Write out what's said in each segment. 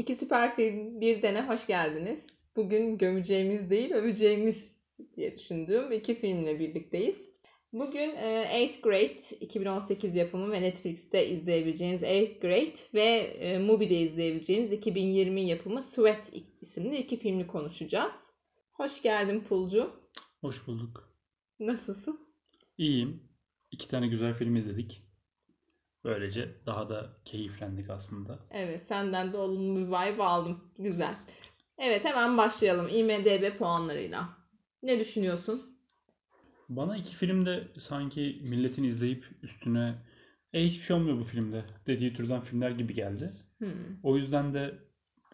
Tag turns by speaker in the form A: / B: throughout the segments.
A: İki süper film bir dene hoş geldiniz. Bugün gömeceğimiz değil öveceğimiz diye düşündüğüm iki filmle birlikteyiz. Bugün e, Eighth Grade 2018 yapımı ve Netflix'te izleyebileceğiniz Eighth Grade ve e, Mubi'de izleyebileceğiniz 2020 yapımı Sweat isimli iki filmi konuşacağız. Hoş geldin Pulcu.
B: Hoş bulduk.
A: Nasılsın?
B: İyiyim. İki tane güzel film izledik. Böylece daha da keyiflendik aslında.
A: Evet senden de olumlu bir vibe aldım. Güzel. Evet hemen başlayalım IMDB puanlarıyla. Ne düşünüyorsun?
B: Bana iki film de sanki milletin izleyip üstüne e hiçbir şey olmuyor bu filmde dediği türden filmler gibi geldi.
A: Hmm.
B: O yüzden de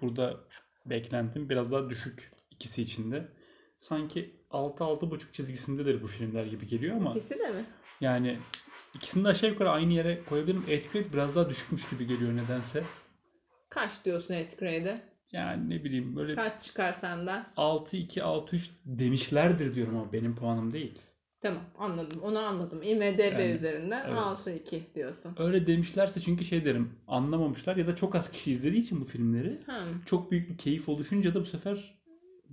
B: burada beklentim biraz daha düşük ikisi için de. Sanki 6-6,5 çizgisindedir bu filmler gibi geliyor ama
A: İkisi de mi?
B: yani ikisini de aşağı yukarı aynı yere koyabilirim. Etkileyip biraz daha düşükmüş gibi geliyor nedense.
A: Kaç diyorsun Eighth Grade'e?
B: Yani ne bileyim böyle
A: Kaç çıkar senden?
B: 6-2-6-3 demişlerdir diyorum ama benim puanım değil.
A: Tamam anladım. Onu anladım. IMDB
B: Yani,
A: üzerinden
B: evet.
A: 6-2 diyorsun.
B: Öyle demişlerse çünkü şey derim anlamamışlar ya da çok az kişi izlediği için bu filmleri
A: Hmm.
B: çok büyük bir keyif oluşunca da bu sefer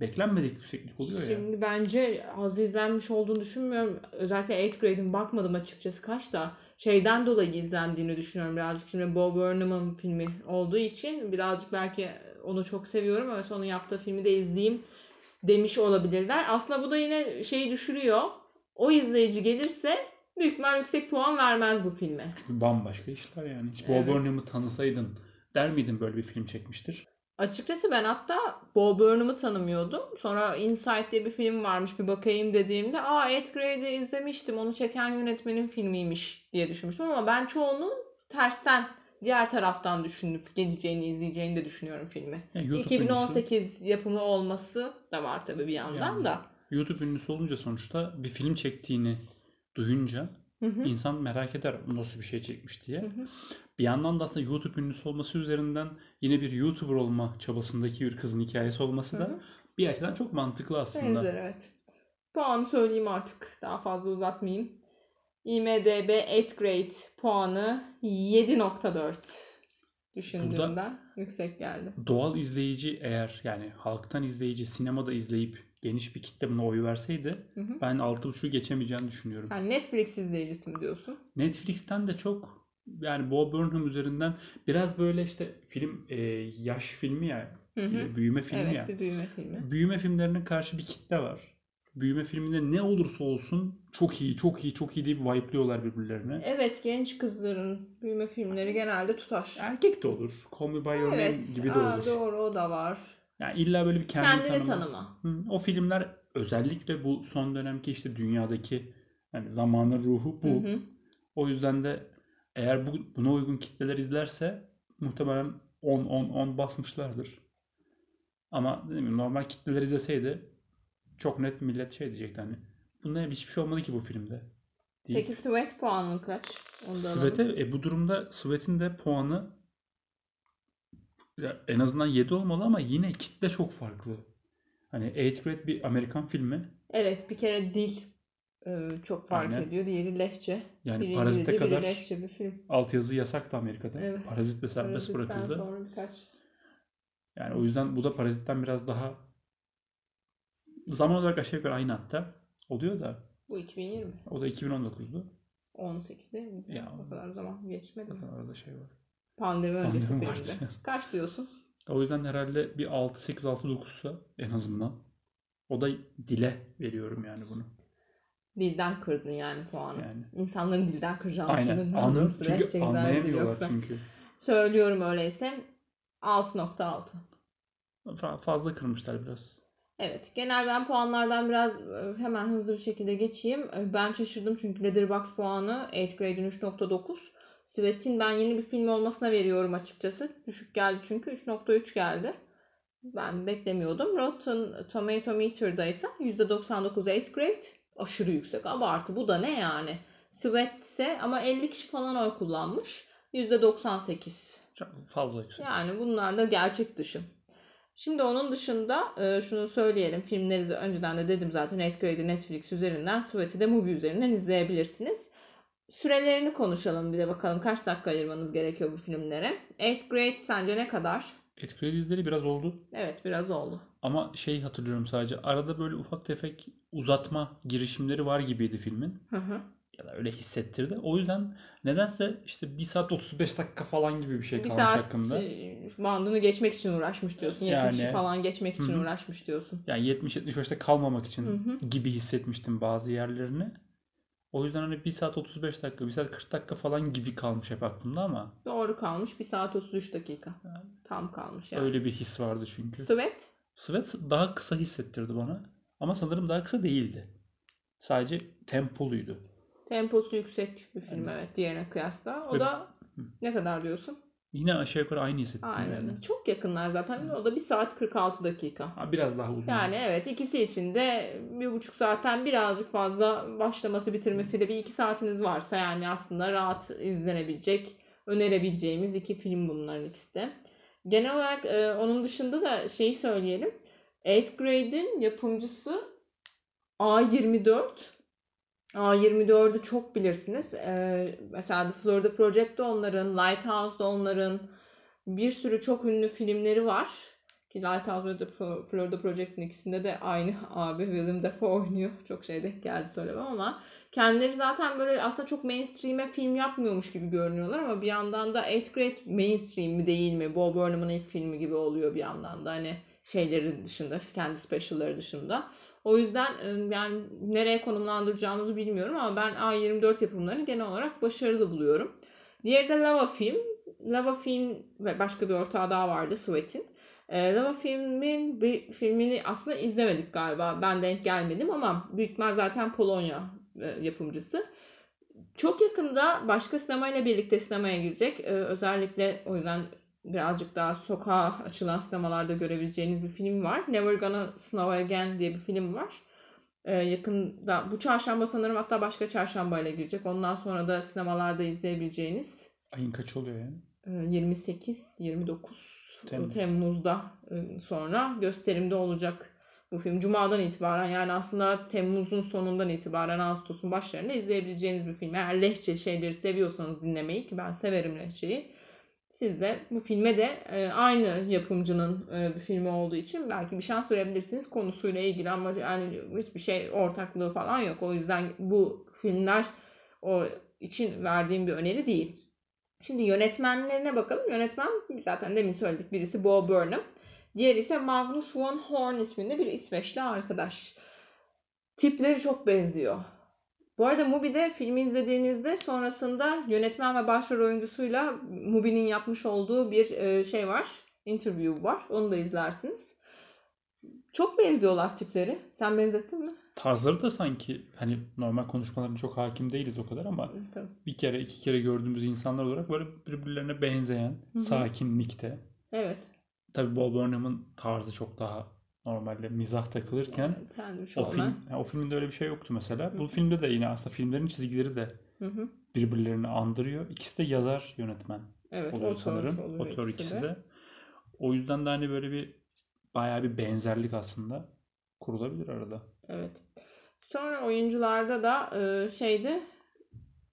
B: beklenmedik yükseklik oluyor ya.
A: Şimdi bence az izlenmiş olduğunu düşünmüyorum. Özellikle 8th Grade'in bakmadım açıkçası kaç da. Şeyden dolayı izlendiğini düşünüyorum birazcık. Şimdi Bob Burnham'ın filmi olduğu için birazcık belki onu çok seviyorum. Öyleyse onun yaptığı filmi de izleyeyim demiş olabilirler. Aslında bu da yine şeyi düşürüyor. O izleyici gelirse büyük ihtimal yüksek puan vermez bu filme.
B: Çünkü bambaşka işler yani. Hiç
A: Evet.
B: Bob Burnham'ı tanısaydın der miydin böyle bir film çekmiştir?
A: Açıkçası ben hatta Bob Burnham'ı tanımıyordum. Sonra Inside diye bir film varmış bir bakayım dediğimde aa Eighth Grade'i izlemiştim onu çeken yönetmenin filmiymiş diye düşünmüştüm ama ben çoğunu tersten diğer taraftan düşünüp geleceğini izleyeceğini de düşünüyorum filmi.
B: Yani YouTube
A: 2018 yapımı olması da var tabii bir yandan
B: Yani.
A: da.
B: YouTube ünlüsü olunca sonuçta bir film çektiğini duyunca
A: Hı hı.
B: insan merak eder nasıl bir şey çekmiş diye.
A: Hı hı.
B: Bir yandan da aslında YouTube ünlüsü olması üzerinden yine bir YouTuber olma çabasındaki bir kızın hikayesi olması da
A: hı.
B: bir açıdan çok mantıklı aslında.
A: Benzer evet. Puanı söyleyeyim artık. Daha fazla uzatmayayım. IMDB 8th grade puanı 7.4 düşündüğümden yüksek geldi.
B: Doğal izleyici eğer yani halktan izleyici sinemada izleyip geniş bir kitle buna oy verseydi
A: Hı hı.
B: ben 6.5'u geçemeyeceğini düşünüyorum.
A: Sen Netflix izleyicisi mi diyorsun?
B: Netflix'ten de çok yani Bob Burnham üzerinden biraz böyle işte film e, yaş filmi ya
A: Hı hı.
B: e, büyüme filmi
A: Evet
B: ya.
A: bir büyüme filmi.
B: Büyüme filmlerine karşı bir kitle var. Büyüme filminde ne olursa olsun çok iyi, çok iyi, çok iyi deyip vibe'lıyorlar birbirlerine.
A: Evet genç kızların büyüme filmleri genelde tutar.
B: Erkek de olur. Call Me By Your Name
A: Evet
B: gibi de olur.
A: doğru o da var.
B: Yani illa böyle bir kendini,
A: Kendini
B: tanıma.
A: tanıma.
B: Hı, O filmler özellikle bu son dönemki işte dünyadaki yani zamanın ruhu bu.
A: Hı hı.
B: O yüzden de eğer bu, buna uygun kitleler izlerse muhtemelen 10 10 10 basmışlardır. Ama değil mi, normal kitleler izleseydi çok net millet şey diyecekti hani. Bunda hiçbir şey olmadı ki bu filmde. deyip-
A: Peki Sweat puanın kaç?
B: Sweat'e e, bu durumda Sweat'in de puanı ya en azından 7 olmalı ama yine kitle çok farklı. Hani 8th Grade bir Amerikan filmi.
A: Evet bir kere dil çok fark
B: Aynen.
A: ediyor. Diğeri lehçe.
B: Yani
A: biri
B: Parazit'e
A: İngilizce, biri
B: kadar
A: lehçe bir film.
B: altyazı yasaktı Amerika'da.
A: Evet.
B: Parazit de serbest
A: Parazit'ten
B: bırakıldı.
A: sonra birkaç.
B: Yani o yüzden bu da Parazit'ten biraz daha zaman olarak aşağı yukarı aynı hatta. Oluyor da
A: Bu 2020.
B: o da 2019'du.
A: 18 değil mi?
B: Ya.
A: o kadar zaman geçmedi mi?
B: Arada şey var.
A: Pandemi öncesi
B: Pandemi
A: filmde. Kaç diyorsun?
B: O yüzden herhalde bir 6 8 6 9'sa en azından o da dile veriyorum yani bunu.
A: Dilden kırdın yani puanı.
B: Yani.
A: İnsanların dilden kıracağını
B: Aynen.
A: düşündün. Lehçe
B: Çünkü anlayamıyorlar
A: yoksa.
B: çünkü.
A: Söylüyorum öyleyse 6.6.
B: Fa- Fazla kırmışlar biraz.
A: Evet. Genel ben puanlardan biraz e, hemen hızlı bir şekilde geçeyim. E, Ben şaşırdım çünkü Letterboxd puanı 8 Grade'in 3.9. Sweat'in ben yeni bir film olmasına veriyorum açıkçası. Düşük geldi çünkü 3.3 geldi. Ben beklemiyordum. Rotten Tomato Meter'da ise %99 8 Grade. Aşırı yüksek. Abartı. Bu da ne yani? Sweat ise ama 50 kişi falan oy kullanmış. %98.
B: Çok fazla yüksek.
A: Yani bunlar da gerçek dışı. Şimdi onun dışında e, şunu söyleyelim. Filmleri önceden de dedim zaten Netgrade'i Netflix üzerinden, Sweat'i de Mubi üzerinden izleyebilirsiniz. Sürelerini konuşalım bir de bakalım kaç dakika ayırmanız gerekiyor bu filmlere. 8th Grade sence ne kadar?
B: Etkiledi izleri biraz oldu.
A: Evet biraz oldu.
B: Ama şey hatırlıyorum sadece. Arada böyle ufak tefek uzatma girişimleri var gibiydi filmin.
A: Hı hı.
B: Ya da öyle hissettirdi. O yüzden nedense işte 1 saat 35 dakika falan gibi bir şey
A: Bir
B: kalmış
A: saat
B: hakkında.
A: e, bandını geçmek için uğraşmış diyorsun. 70'i
B: Yani-
A: falan geçmek için
B: Hı
A: uğraşmış diyorsun.
B: Yani 70-75'te kalmamak için
A: Hı hı.
B: gibi hissetmiştim bazı yerlerini. O yüzden hani 1 saat 35 dakika, 1 saat 40 dakika falan gibi kalmış hep aklımda ama
A: Doğru kalmış. 1 saat 33 dakika. Tam kalmış yani.
B: öyle bir his vardı çünkü.
A: Sweat
B: Sweat daha kısa hissettirdi bana. Ama sanırım daha kısa değildi. Sadece tempoluydu.
A: temposu yüksek bir film evet diğerine kıyasla. O
B: Ve-
A: da ne kadar diyorsun?
B: Yine aşağı yukarı aynı hissettim
A: Aynen.
B: yani.
A: Çok yakınlar zaten. O da 1 saat 46 dakika.
B: Ha, biraz daha uzun.
A: Yani evet ikisi için de bir buçuk saatten birazcık fazla başlaması bitirmesiyle bir iki saatiniz varsa yani aslında rahat izlenebilecek, önerebileceğimiz iki film bunların ikisi de. Genel olarak e, onun dışında da şeyi söyleyelim. 8th Grade'in yapımcısı A24. A24'ü çok bilirsiniz. E, mesela The Florida Project'te onların, Lighthouse'da onların bir sürü çok ünlü filmleri var. Ki Lighthouse ve Florida Project'in ikisinde de aynı abi Willem Dafoe oynuyor. Çok şey denk geldi söylemem ama kendileri zaten böyle aslında çok mainstream'e film yapmıyormuş gibi görünüyorlar ama bir yandan da 8th Grade mainstream mi değil mi? Bob Burnham'ın ilk filmi gibi oluyor bir yandan da hani şeyleri dışında, kendi specialları dışında. O yüzden e, yani nereye konumlandıracağımızı bilmiyorum ama ben A24 yapımlarını genel olarak başarılı buluyorum. Diğeri de Lava Film. Lava Film ve başka bir ortağı daha vardı Sweat'in. E, Lava Film'in bir filmini aslında izlemedik galiba. Ben denk gelmedim ama büyük ihtimal zaten Polonya e, yapımcısı. Çok yakında başka sinemayla birlikte sinemaya girecek. E, özellikle o yüzden birazcık daha sokağa açılan sinemalarda görebileceğiniz bir film var. Never Gonna Snow Again diye bir film var. E, yakında bu çarşamba sanırım hatta başka çarşambayla girecek. Ondan sonra da sinemalarda izleyebileceğiniz
B: Ayın kaç oluyor yani?
A: 28-29
B: Temmuz.
A: Temmuz'da e, sonra gösterimde olacak bu film. Cuma'dan itibaren yani aslında Temmuz'un sonundan itibaren Ağustos'un başlarında izleyebileceğiniz bir film. Eğer lehçe şeyleri seviyorsanız dinlemeyi ki ben severim lehçeyi. Siz de bu filme de e, aynı yapımcının e, bir filmi olduğu için belki bir şans verebilirsiniz konusuyla ilgili ama yani hiçbir şey ortaklığı falan yok. O yüzden bu filmler o için verdiğim bir öneri değil. Şimdi yönetmenlerine bakalım. Yönetmen zaten demin söyledik. Birisi Bo Burnham. Diğeri ise Magnus von Horn isminde bir İsveçli arkadaş. Tipleri çok benziyor. Bu arada Mubi'de filmi izlediğinizde sonrasında yönetmen ve başrol oyuncusuyla Mubi'nin yapmış olduğu bir e, şey var. Interview var. Onu da izlersiniz. Çok benziyorlar tipleri. Sen benzettin mi?
B: Tarzları da sanki hani normal konuşmalarına çok hakim değiliz o kadar ama
A: Tabii.
B: bir kere iki kere gördüğümüz insanlar olarak böyle birbirlerine benzeyen
A: Hı hı.
B: sakinlikte.
A: Evet.
B: Tabii Bob Burnham'ın tarzı çok daha normalde mizah takılırken
A: yani
B: o film yani o filmde öyle bir şey yoktu mesela. Bu filmde de yine aslında filmlerin çizgileri de
A: Hı hı.
B: birbirlerini andırıyor. İkisi de yazar yönetmen
A: Evet,
B: oluyor sanırım.
A: oluyor ikisi
B: ikisi
A: de.
B: de. O yüzden de hani böyle bir bayağı bir benzerlik aslında kurulabilir arada.
A: Evet. Sonra oyuncularda da e, şeydi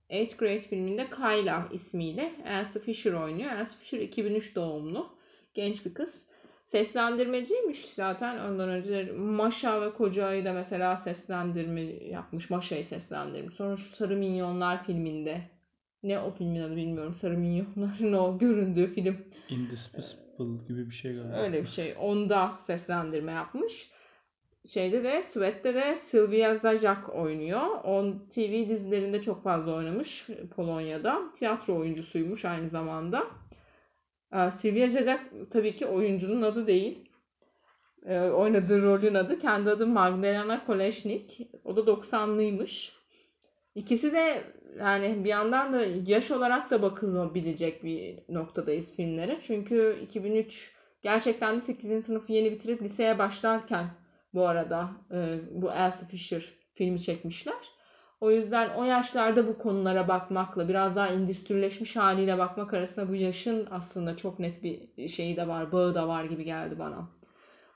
A: 8th Grade filminde Kyla ismiyle Elsie Fisher oynuyor. Elsie Fisher 2003 doğumlu. Genç bir kız. Seslendirmeciymiş zaten ondan önce Maşa ve Koca'yı da mesela seslendirme yapmış. Maşa'yı seslendirmiş. Sonra şu Sarı Minyonlar filminde ne o filmin adı bilmiyorum. Sarı Minyonların o göründüğü film.
B: Indispensable gibi bir şey galiba.
A: Öyle bir şey. Onda seslendirme yapmış. Şeyde de Sweat'te de Sylvia Zajak oynuyor. On TV dizilerinde çok fazla oynamış Polonya'da. Tiyatro oyuncusuymuş aynı zamanda. Ee, Sylvia Zajak tabii ki oyuncunun adı değil. Ee, oynadığı rolün adı. Kendi adı Magdalena Koleşnik. O da 90'lıymış. İkisi de yani bir yandan da yaş olarak da bakılabilecek bir noktadayız filmlere. Çünkü 2003 gerçekten de 8. sınıfı yeni bitirip liseye başlarken bu arada e, bu Elsie Fisher filmi çekmişler. O yüzden o yaşlarda bu konulara bakmakla biraz daha endüstrileşmiş haliyle bakmak arasında bu yaşın aslında çok net bir şeyi de var, bağı da var gibi geldi bana.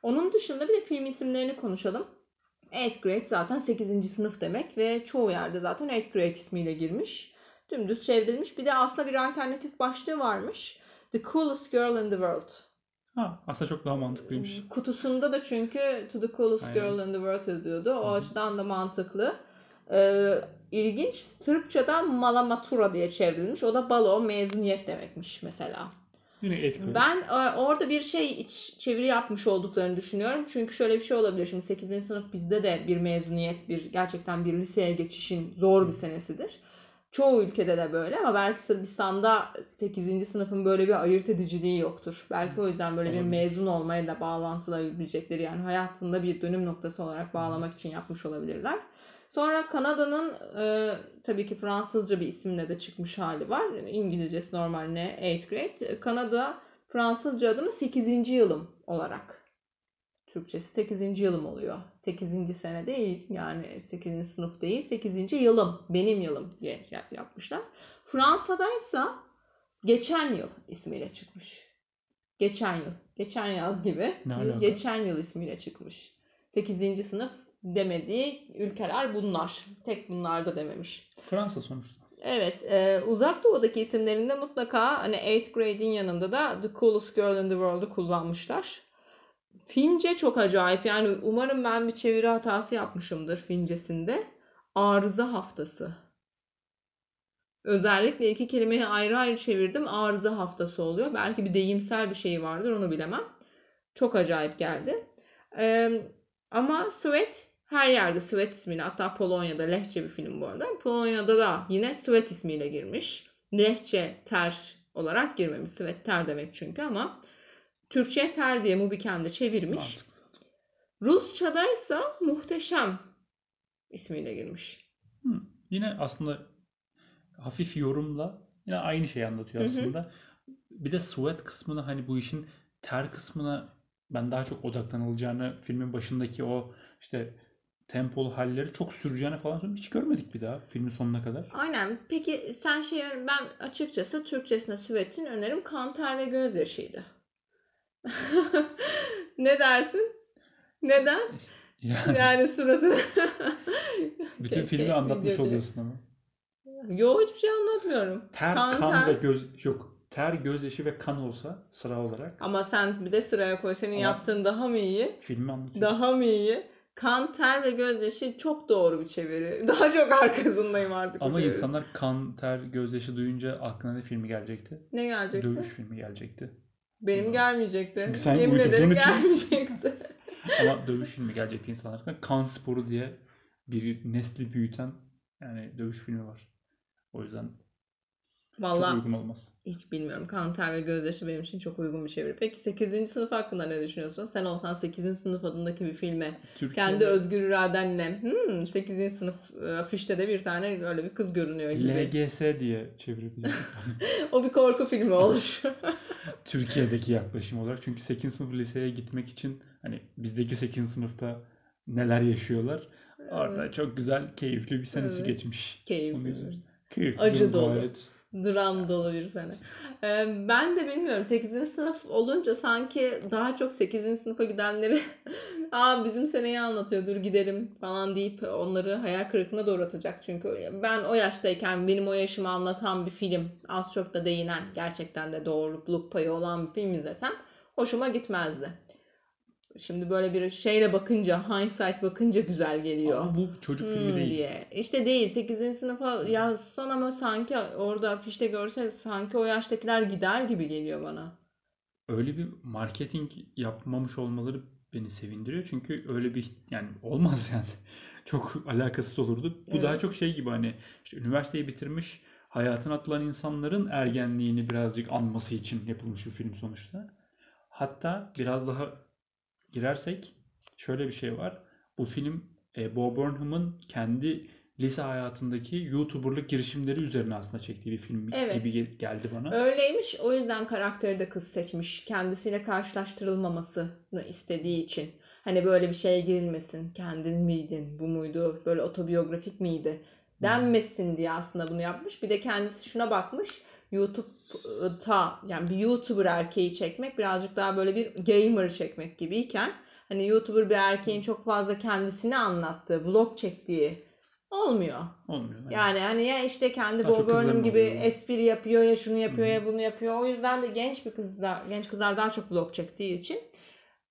A: Onun dışında bir de film isimlerini konuşalım. 8th grade zaten 8. sınıf demek ve çoğu yerde zaten 8th grade ismiyle girmiş. Dümdüz çevrilmiş. Bir de aslında bir alternatif başlığı varmış. The coolest girl in the world.
B: Ha, aslında çok daha mantıklıymış.
A: Kutusunda da çünkü To the Coolest
B: Aynen.
A: Girl in the World yazıyordu. O
B: hı.
A: açıdan da mantıklı. Ee, ilginç. Sırpçada Malamatura diye çevrilmiş. O da balo, mezuniyet demekmiş mesela.
B: Yine et credits.
A: Ben e, orada bir şey iç çeviri yapmış olduklarını düşünüyorum. Çünkü şöyle bir şey olabilir. Şimdi 8. sınıf bizde de bir mezuniyet, bir gerçekten bir liseye geçişin zor bir senesidir. Çoğu ülkede de böyle ama belki Sırbistan'da 8. sınıfın böyle bir ayırt ediciliği yoktur. Belki o yüzden böyle bir mezun olmaya da bağlantılabilecekleri yani hayatında bir dönüm noktası olarak bağlamak için yapmış olabilirler. Sonra Kanada'nın e, tabii ki Fransızca bir isimle de çıkmış hali var. İngilizcesi normal ne? 8th grade. Kanada Fransızca adını 8. yılım olarak. Türkçesi 8. yılım oluyor. 8. sene değil yani 8. sınıf değil 8. yılım benim yılım diye yap- yapmışlar. Fransa'daysa geçen yıl ismiyle çıkmış. Geçen yıl. Geçen yaz gibi. Geçen yıl ismiyle çıkmış. 8. sınıf demediği ülkeler bunlar. Tek bunlar da dememiş.
B: Fransa sonuçta.
A: Evet, e, uzak doğudaki isimlerinde mutlaka hani 8th grade'in yanında da The Coolest Girl in the World'u kullanmışlar. Fince çok acayip. Yani umarım ben bir çeviri hatası yapmışımdır Fincesinde. Arıza haftası. Özellikle iki kelimeyi ayrı ayrı çevirdim. Arıza haftası oluyor. Belki bir deyimsel bir şey vardır onu bilemem. Çok acayip geldi. Ee, ama Sweat her yerde Sweat ismiyle hatta Polonya'da Lehçe bir film bu arada. Polonya'da da yine Sweat ismiyle girmiş. Lehçe ter olarak girmemiş. Sweat ter demek çünkü ama Türkçe ter diye Mubiken'de çevirmiş.
B: Mantıklı.
A: Rusçadaysa muhteşem ismiyle girmiş.
B: Hı. Yine aslında hafif yorumla yine aynı şeyi anlatıyor
A: Hı hı.
B: aslında. Bir de sweat kısmını hani bu işin ter kısmına ben daha çok odaklanılacağını filmin başındaki o işte tempolu halleri çok süreceğini falan sonra hiç görmedik bir daha filmin sonuna kadar.
A: Aynen. Peki sen şey ben açıkçası Türkçesine Sweat'in önerim kan ter ve gözyaşıydı. ne dersin? Neden?
B: Yani
A: Yani suratı...
B: bütün
A: Keşke
B: filmi anlatmış
A: videocu-
B: oluyorsun ama.
A: Yo hiçbir şey anlatmıyorum.
B: Ter,
A: Kan,
B: kan,
A: ter.
B: ve göz yok. Ter, gözyaşı ve kan olsa sıra olarak
A: Ama sen bir de sıraya koy. Senin
B: Ama-
A: yaptığın daha mı iyi?
B: filmi anlatıyor.
A: Daha mı iyi? Kan, ter ve gözyaşı çok doğru bir çeviri. Daha çok arkasındayım artık
B: Ama insanlar kan, ter, gözyaşı duyunca aklına ne filmi gelecekti?
A: Ne gelecekti?
B: Dövüş filmi gelecekti.
A: Benim gelmeyecekti.
B: Çünkü sen
A: Yemin ederim
B: uydurduğun için.
A: gelmeyecekti.
B: Ama dövüş filmi gelecekti insanlar hakkında. Kan sporu diye bir nesli büyüten yani dövüş filmi var. O yüzden çok
A: Vallahi
B: uygun olmaz.
A: hiç bilmiyorum. Kan, ter ve gözyaşı benim için çok uygun bir çeviri. Peki 8. sınıf hakkında ne düşünüyorsun? Sen olsan 8. sınıf adındaki bir filme
B: Türkiye'de
A: kendi özgür iradenle hmm, 8. sınıf e, afişte de bir tane öyle bir kız görünüyor gibi.
B: LGS diye çevirebilirim.
A: O bir korku filmi olur.
B: Türkiye'deki yaklaşım olarak. Çünkü 8. sınıf liseye gitmek için hani bizdeki 8. sınıfta neler yaşıyorlar. Orada çok güzel, keyifli bir senesi
A: Evet.
B: geçmiş.
A: Keyifli.
B: Keyifli.
A: Acı dolu.
B: gayet.
A: Dram dolu bir sene. Ee, ben de bilmiyorum 8. sınıf olunca sanki daha çok 8. sınıfa gidenleri aa bizim seneyi anlatıyor dur gidelim falan deyip onları hayal kırıklığına doğru. Çünkü ben o yaştayken benim o yaşımı anlatan bir film az çok da değinen gerçekten de doğruluk payı olan bir film izlesem hoşuma gitmezdi. Şimdi böyle bir şeyle bakınca hindsight bakınca güzel geliyor.
B: Ama bu çocuk filmi
A: Hmm
B: değil.
A: diye. İşte değil. 8. sınıfa yazsan ama sanki orada afişte görse sanki o yaştakiler gider gibi geliyor bana.
B: öyle bir marketing yapmamış olmaları beni sevindiriyor. Çünkü öyle bir yani olmaz yani. Çok alakasız olurdu. Bu daha
A: Evet.
B: çok şey gibi hani işte üniversiteyi bitirmiş hayatına atılan insanların ergenliğini birazcık anması için yapılmış bir film sonuçta. Hatta biraz daha girersek şöyle bir şey var. Bu film e, Bo Burnham'ın kendi lise hayatındaki YouTuber'lık girişimleri üzerine aslında çektiği bir film
A: Evet.
B: gibi gel- geldi bana.
A: Öyleymiş. O yüzden karakteri de kız seçmiş. Kendisiyle karşılaştırılmamasını istediği için. Hani böyle bir şeye girilmesin. Kendin miydin? Bu muydu? Böyle otobiyografik miydi? Denmesin diye aslında bunu yapmış. Bir de kendisi şuna bakmış. YouTube'ta yani bir YouTuber erkeği çekmek birazcık daha böyle bir gamer çekmek gibiyken hani YouTuber bir erkeğin çok fazla kendisini anlattığı, vlog çektiği olmuyor.
B: Olmuyor. Yani.
A: Yani hani ya işte kendi
B: Daha
A: Bob Burnham gibi
B: oluyor.
A: espri yapıyor ya şunu yapıyor
B: Hı
A: ya bunu yapıyor. O yüzden de genç bir kızlar, genç kızlar daha çok vlog çektiği için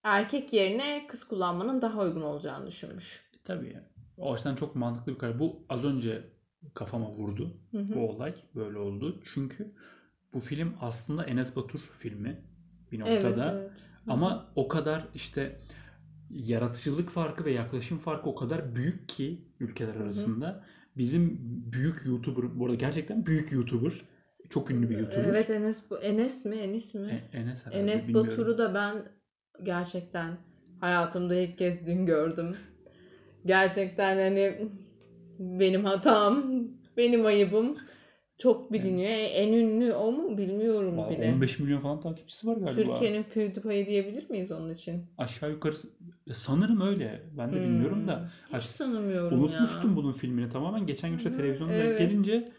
A: erkek yerine kız kullanmanın daha uygun olacağını düşünmüş.
B: Tabii. O açıdan çok mantıklı bir karar. Bu az önce kafama vurdu.
A: Hı hı.
B: Bu olay böyle oldu. Çünkü bu film aslında Enes Batur filmi bir
A: Evet,
B: noktada.
A: evet. Hı hı.
B: Ama o kadar işte yaratıcılık farkı ve yaklaşım farkı o kadar büyük ki ülkeler
A: hı.
B: arasında. Bizim büyük YouTuber, bu arada gerçekten büyük YouTuber, çok ünlü bir YouTuber.
A: Evet Enes bu Enes mi Enis mi?
B: E- Enes herhalde
A: Enes
B: bilmiyorum.
A: Batur'u da ben gerçekten hayatımda ilk kez dün gördüm. Gerçekten hani benim hatam, benim ayıbım. Çok biliniyor. En ünlü o mu bilmiyorum
B: Vallahi
A: bile.
B: 15 milyon falan takipçisi var galiba.
A: Türkiye'nin PewDiePie diyebilir miyiz onun için?
B: Aşağı yukarı sanırım öyle. Ben de bilmiyorum da.
A: Hmm, Hiç
B: Ha,
A: tanımıyorum
B: Unutmuştum
A: ya.
B: bunun filmini tamamen. Geçen gün işte televizyonda
A: evet.
B: gelince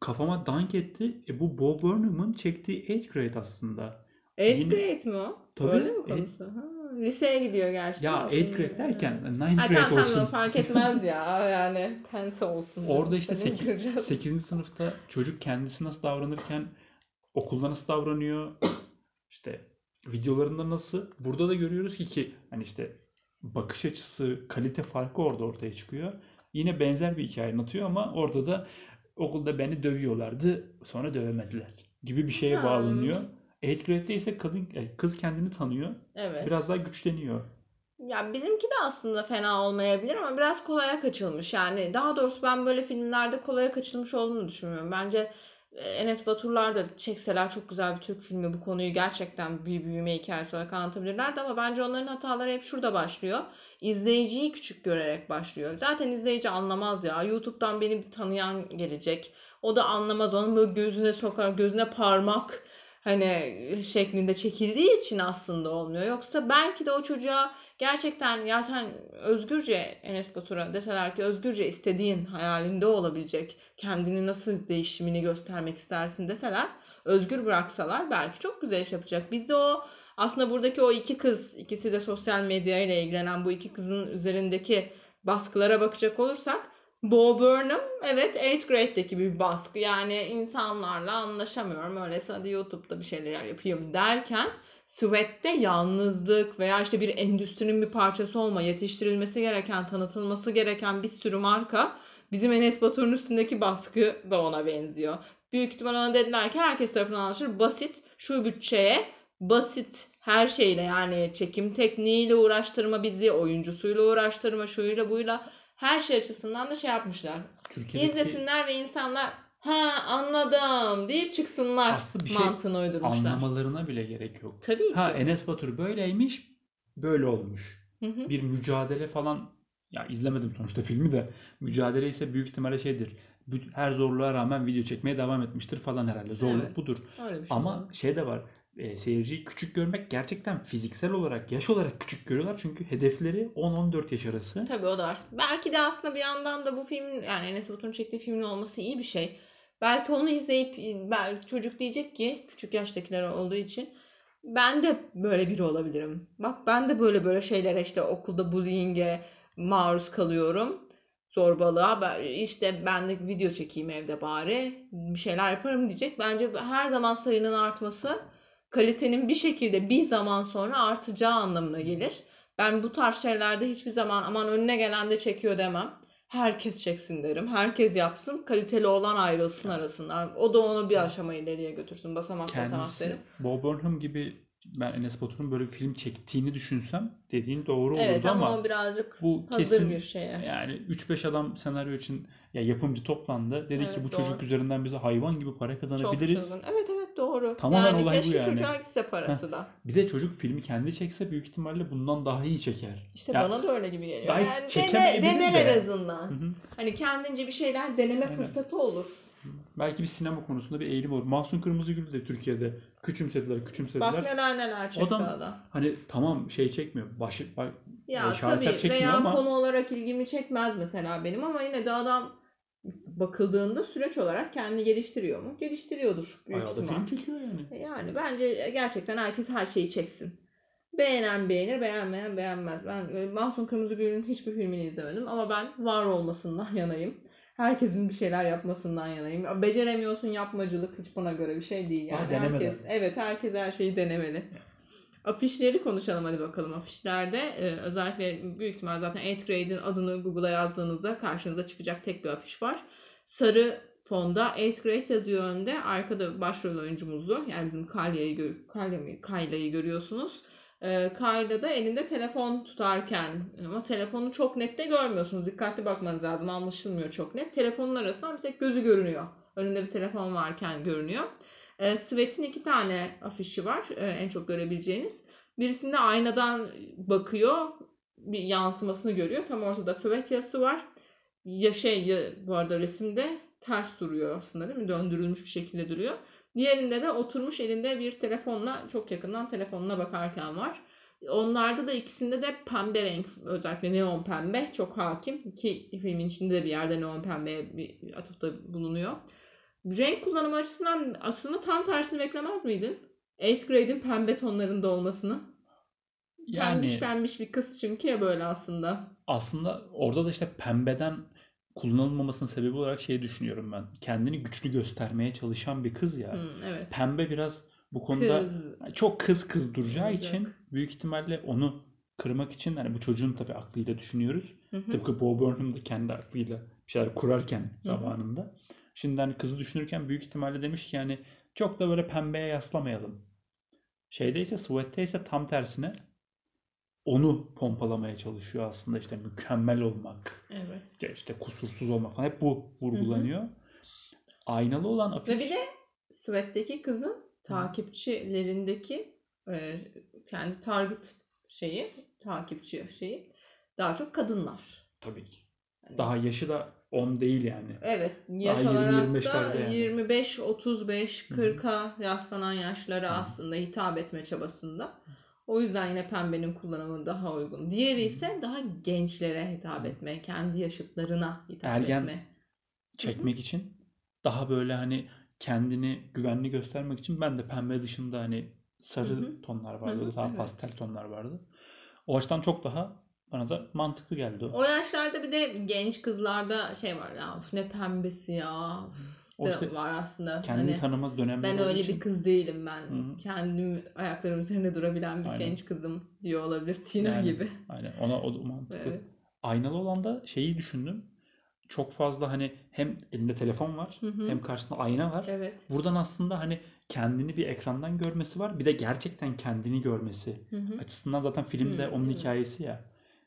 B: kafama dank etti. E bu Bob Burnham'ın çektiği 8 Grade aslında.
A: 8th
B: Yine-
A: grade mi o?
B: Tabii,
A: Öyle mi konusu? Ha, liseye gidiyor gerçi.
B: Ya
A: ama
B: 8 Grade
A: bilmiyorum.
B: derken 9
A: Ha,
B: Grade
A: tamam,
B: olsun.
A: tamam fark etmez ya yani 10 olsun.
B: Orada işte
A: Seni
B: 8,
A: kıracağız.
B: 8. sınıfta çocuk kendisi nasıl davranırken okulda nasıl davranıyor işte videolarında nasıl burada da görüyoruz ki ki hani işte bakış açısı kalite farkı orada ortaya çıkıyor. Yine benzer bir hikaye anlatıyor ama orada da okulda beni dövüyorlardı sonra dövemediler gibi bir şeye bağlanıyor. 8 grade'de ise kadın e, kız kendini tanıyor.
A: Evet.
B: Biraz daha güçleniyor.
A: Ya bizimki de aslında fena olmayabilir ama biraz kolaya kaçılmış. Yani daha doğrusu ben böyle filmlerde kolaya kaçılmış olduğunu düşünmüyorum. Bence e, Enes Baturlar da çekseler çok güzel bir Türk filmi bu konuyu gerçekten bir büyüme hikayesi olarak anlatabilirlerdi ama bence onların hataları hep şurada başlıyor. İzleyiciyi küçük görerek başlıyor. Zaten izleyici anlamaz ya. YouTube'dan beni tanıyan gelecek. O da anlamaz. Onun böyle gözüne sokar, gözüne parmak hani şeklinde çekildiği için aslında olmuyor. Yoksa belki de o çocuğa gerçekten ya sen özgürce Enes Batur'a deseler ki özgürce istediğin hayalinde olabilecek kendini nasıl değişimini göstermek istersin deseler özgür bıraksalar belki çok güzel iş yapacak. Bizde o aslında buradaki o iki kız ikisi de sosyal medya ile ilgilenen bu iki kızın üzerindeki baskılara bakacak olursak Bo Burnham evet 8th grade'deki bir baskı yani insanlarla anlaşamıyorum öyleyse hadi YouTube'da bir şeyler yapayım derken Sweat'te yalnızlık veya işte bir endüstrinin bir parçası olma, yetiştirilmesi gereken, tanıtılması gereken bir sürü marka bizim Enes Batur'un üstündeki baskı da ona benziyor. Büyük ihtimal ona dediler ki herkes tarafından anlaşılır. Basit, şu bütçeye, basit her şeyle yani çekim tekniğiyle uğraştırma bizi, oyuncusuyla uğraştırma, şuyla buyla her şey açısından da şey yapmışlar.
B: Türkiye'deki
A: İzlesinler ve insanlar ha anladım deyip çıksınlar
B: Aslında bir şey
A: mantığını uydurmuşlar.
B: anlamalarına bile gerek yok.
A: Tabii ki.
B: Ha Enes Batur böyleymiş, böyle olmuş.
A: Hı hı.
B: Bir mücadele falan ya izlemedim sonuçta filmi de. Mücadele ise büyük ihtimalle şeydir. Her zorluğa rağmen video çekmeye devam etmiştir falan herhalde. Zorluk
A: Evet.
B: budur.
A: Öyle bir şey
B: Ama
A: oldu.
B: şey de var. E, seyirciyi küçük görmek gerçekten fiziksel olarak, yaş olarak küçük görüyorlar. Çünkü hedefleri 10-14 yaş arası.
A: Tabii o da var. Belki de aslında bir yandan da bu film yani Enes Batur'un çektiği filmin olması iyi bir şey. Belki onu izleyip belki çocuk diyecek ki küçük yaştakiler olduğu için ben de böyle biri olabilirim. Bak ben de böyle böyle şeylere işte okulda bullying'e maruz kalıyorum. Zorbalığa işte ben de video çekeyim evde bari bir şeyler yaparım diyecek. Bence her zaman sayının artması kalitenin bir şekilde bir zaman sonra artacağı anlamına gelir. Ben bu tarz şeylerde hiçbir zaman aman önüne gelen de çekiyor demem. Herkes çeksin derim. Herkes yapsın. Kaliteli olan ayrılsın arasından. O da onu bir aşama ileriye götürsün. Basamak basamak
B: Kendisi
A: derim.
B: Bob Burnham gibi ben Enes Batur'un böyle bir film çektiğini düşünsem dediğin doğru
A: Evet
B: olurdu
A: ama,
B: ama
A: birazcık
B: bu
A: hazır
B: kesin
A: bir şeye.
B: yani 3-5 adam senaryo için ya yapımcı toplandı. Dedi
A: Evet,
B: ki bu
A: doğru.
B: çocuk üzerinden bize hayvan gibi para
A: Çok
B: kazanabiliriz.
A: çılgın. Evet evet doğru.
B: Tamamen
A: yani
B: olay bu
A: keşke
B: yani.
A: çocuğa gitse parası da.
B: Bir de çocuk filmi kendi çekse büyük ihtimalle bundan daha iyi çeker.
A: İşte
B: Ya,
A: bana da öyle gibi geliyor.
B: belki
A: Yani dene, dener
B: de.
A: en azından.
B: Hı hı.
A: Hani kendince bir şeyler deneme
B: Aynen.
A: fırsatı olur.
B: Belki bir sinema konusunda bir eğilim olur. Mahsun Kırmızıgül de Türkiye'de küçümsediler, küçümsediler.
A: Bak neler neler çekti
B: Adam-
A: adam.
B: Hani tamam şey çekmiyor. Başı, bak,
A: Ya tabii
B: çekmiyor
A: veya
B: ama
A: konu olarak ilgimi çekmez mesela benim ama yine de adam bakıldığında süreç olarak kendini geliştiriyor mu? Geliştiriyordur büyük
B: bayağı da
A: ihtimal.
B: film çekiyor yani.
A: Yani bence gerçekten herkes her şeyi çeksin. Beğenen beğenir, beğenmeyen beğenmez. Ben e, Mahsun Kırmızıgül'ün hiçbir filmini izlemedim ama ben var olmasından yanayım. Herkesin bir şeyler yapmasından yanayım. Beceremiyorsun yapmacılık hiç bana göre bir şey değil yani.
B: Denemeden.
A: herkes evet herkes her şeyi denemeli. Afişleri konuşalım hadi bakalım. Afişlerde e, özellikle büyük ihtimal zaten 8 Grade'in adını Google'a yazdığınızda karşınıza çıkacak tek bir afiş var. Sarı fonda 8 Grade yazıyor önde. Arkada başrol oyuncumuzu yani bizim Kalya'yı gör Kalya mı? Kayla'yı görüyorsunuz. E, Kayla da elinde telefon tutarken ama telefonu çok net de görmüyorsunuz. Dikkatli bakmanız lazım. Anlaşılmıyor çok net. Telefonun arasından bir tek gözü görünüyor. Önünde bir telefon varken görünüyor. E, Svet'in iki tane afişi var e, en çok görebileceğiniz. Birisinde aynadan bakıyor, bir yansımasını görüyor. Tam ortada Svet yazısı var. Ya şey ya, bu arada resimde ters duruyor aslında değil mi? Döndürülmüş bir şekilde duruyor. Diğerinde de oturmuş elinde bir telefonla çok yakından telefonuna bakarken var. Onlarda da ikisinde de pembe renk özellikle neon pembe çok hakim ki filmin içinde de bir yerde neon pembeye bir atıfta bulunuyor. Renk kullanımı açısından aslında tam tersini beklemez miydin? 8 Grade'in pembe tonlarında olmasını.
B: Yani
A: Pembiş pembiş bir kız çünkü ya böyle aslında.
B: aslında orada da işte pembeden kullanılmamasının sebebi olarak şey düşünüyorum ben. Kendini güçlü göstermeye çalışan bir kız ya.
A: Hmm, evet.
B: Pembe biraz bu konuda
A: Kız.
B: çok kız kız duracağı
A: Olacak.
B: için büyük ihtimalle onu kırmak için hani bu çocuğun tabii aklıyla düşünüyoruz.
A: Hı hı.
B: Tıpkı Bob Burnham da kendi aklıyla bir şeyler kurarken
A: hı.
B: zamanında. Şimdi hani kızı düşünürken büyük ihtimalle demiş ki yani çok da böyle pembeye yaslamayalım. Şeyde ise Sweat'te ise tam tersine onu pompalamaya çalışıyor aslında işte mükemmel olmak,
A: Evet.
B: işte, kusursuz olmak falan hep bu vurgulanıyor. Aynalı olan afiş
A: Ve bir de Sweat'teki kızın takipçilerindeki e, kendi target şeyi, takipçi şeyi daha çok kadınlar.
B: tabii ki.
A: Yani-
B: Daha yaşı da 10 değil yani.
A: Evet, yaş
B: Daha
A: olarak da
B: 20-25'lerde yani.
A: 25, 35,
B: Hı hı.
A: 40'a yaslanan yaşlara
B: Hı
A: aslında hitap etme çabasında. O yüzden yine pembenin kullanımı daha uygun. Diğeri ise daha gençlere hitap etme, kendi yaşıtlarına hitap
B: Ergen
A: etme.
B: çekmek için daha böyle hani kendini güvenli göstermek için ben de pembe dışında hani sarı tonlar vardı. Daha
A: evet.
B: pastel tonlar vardı. O açıdan çok daha bana da mantıklı geldi o.
A: O yaşlarda bir de genç kızlarda şey var ya "Of ne pembesi ya üf"
B: O işte
A: var aslında.
B: Kendini
A: Hani
B: tanımaz dönemler
A: ben öyle
B: için.
A: bir kız değilim ben.
B: Hı hı.
A: Kendim ayaklarım üzerinde durabilen bir
B: Aynen.
A: genç kızım diyor olabilir Tina
B: Yani,
A: gibi.
B: Aynen ona o mantıklı.
A: Evet.
B: Aynalı olan da şeyi düşündüm. Çok fazla hani hem elinde telefon var
A: Hı hı.
B: hem karşısında ayna var.
A: Evet.
B: Buradan aslında hani kendini bir ekrandan görmesi var. Bir de gerçekten kendini görmesi
A: Hı hı.
B: açısından zaten filmde
A: Hı,
B: onun
A: evet.
B: hikayesi ya.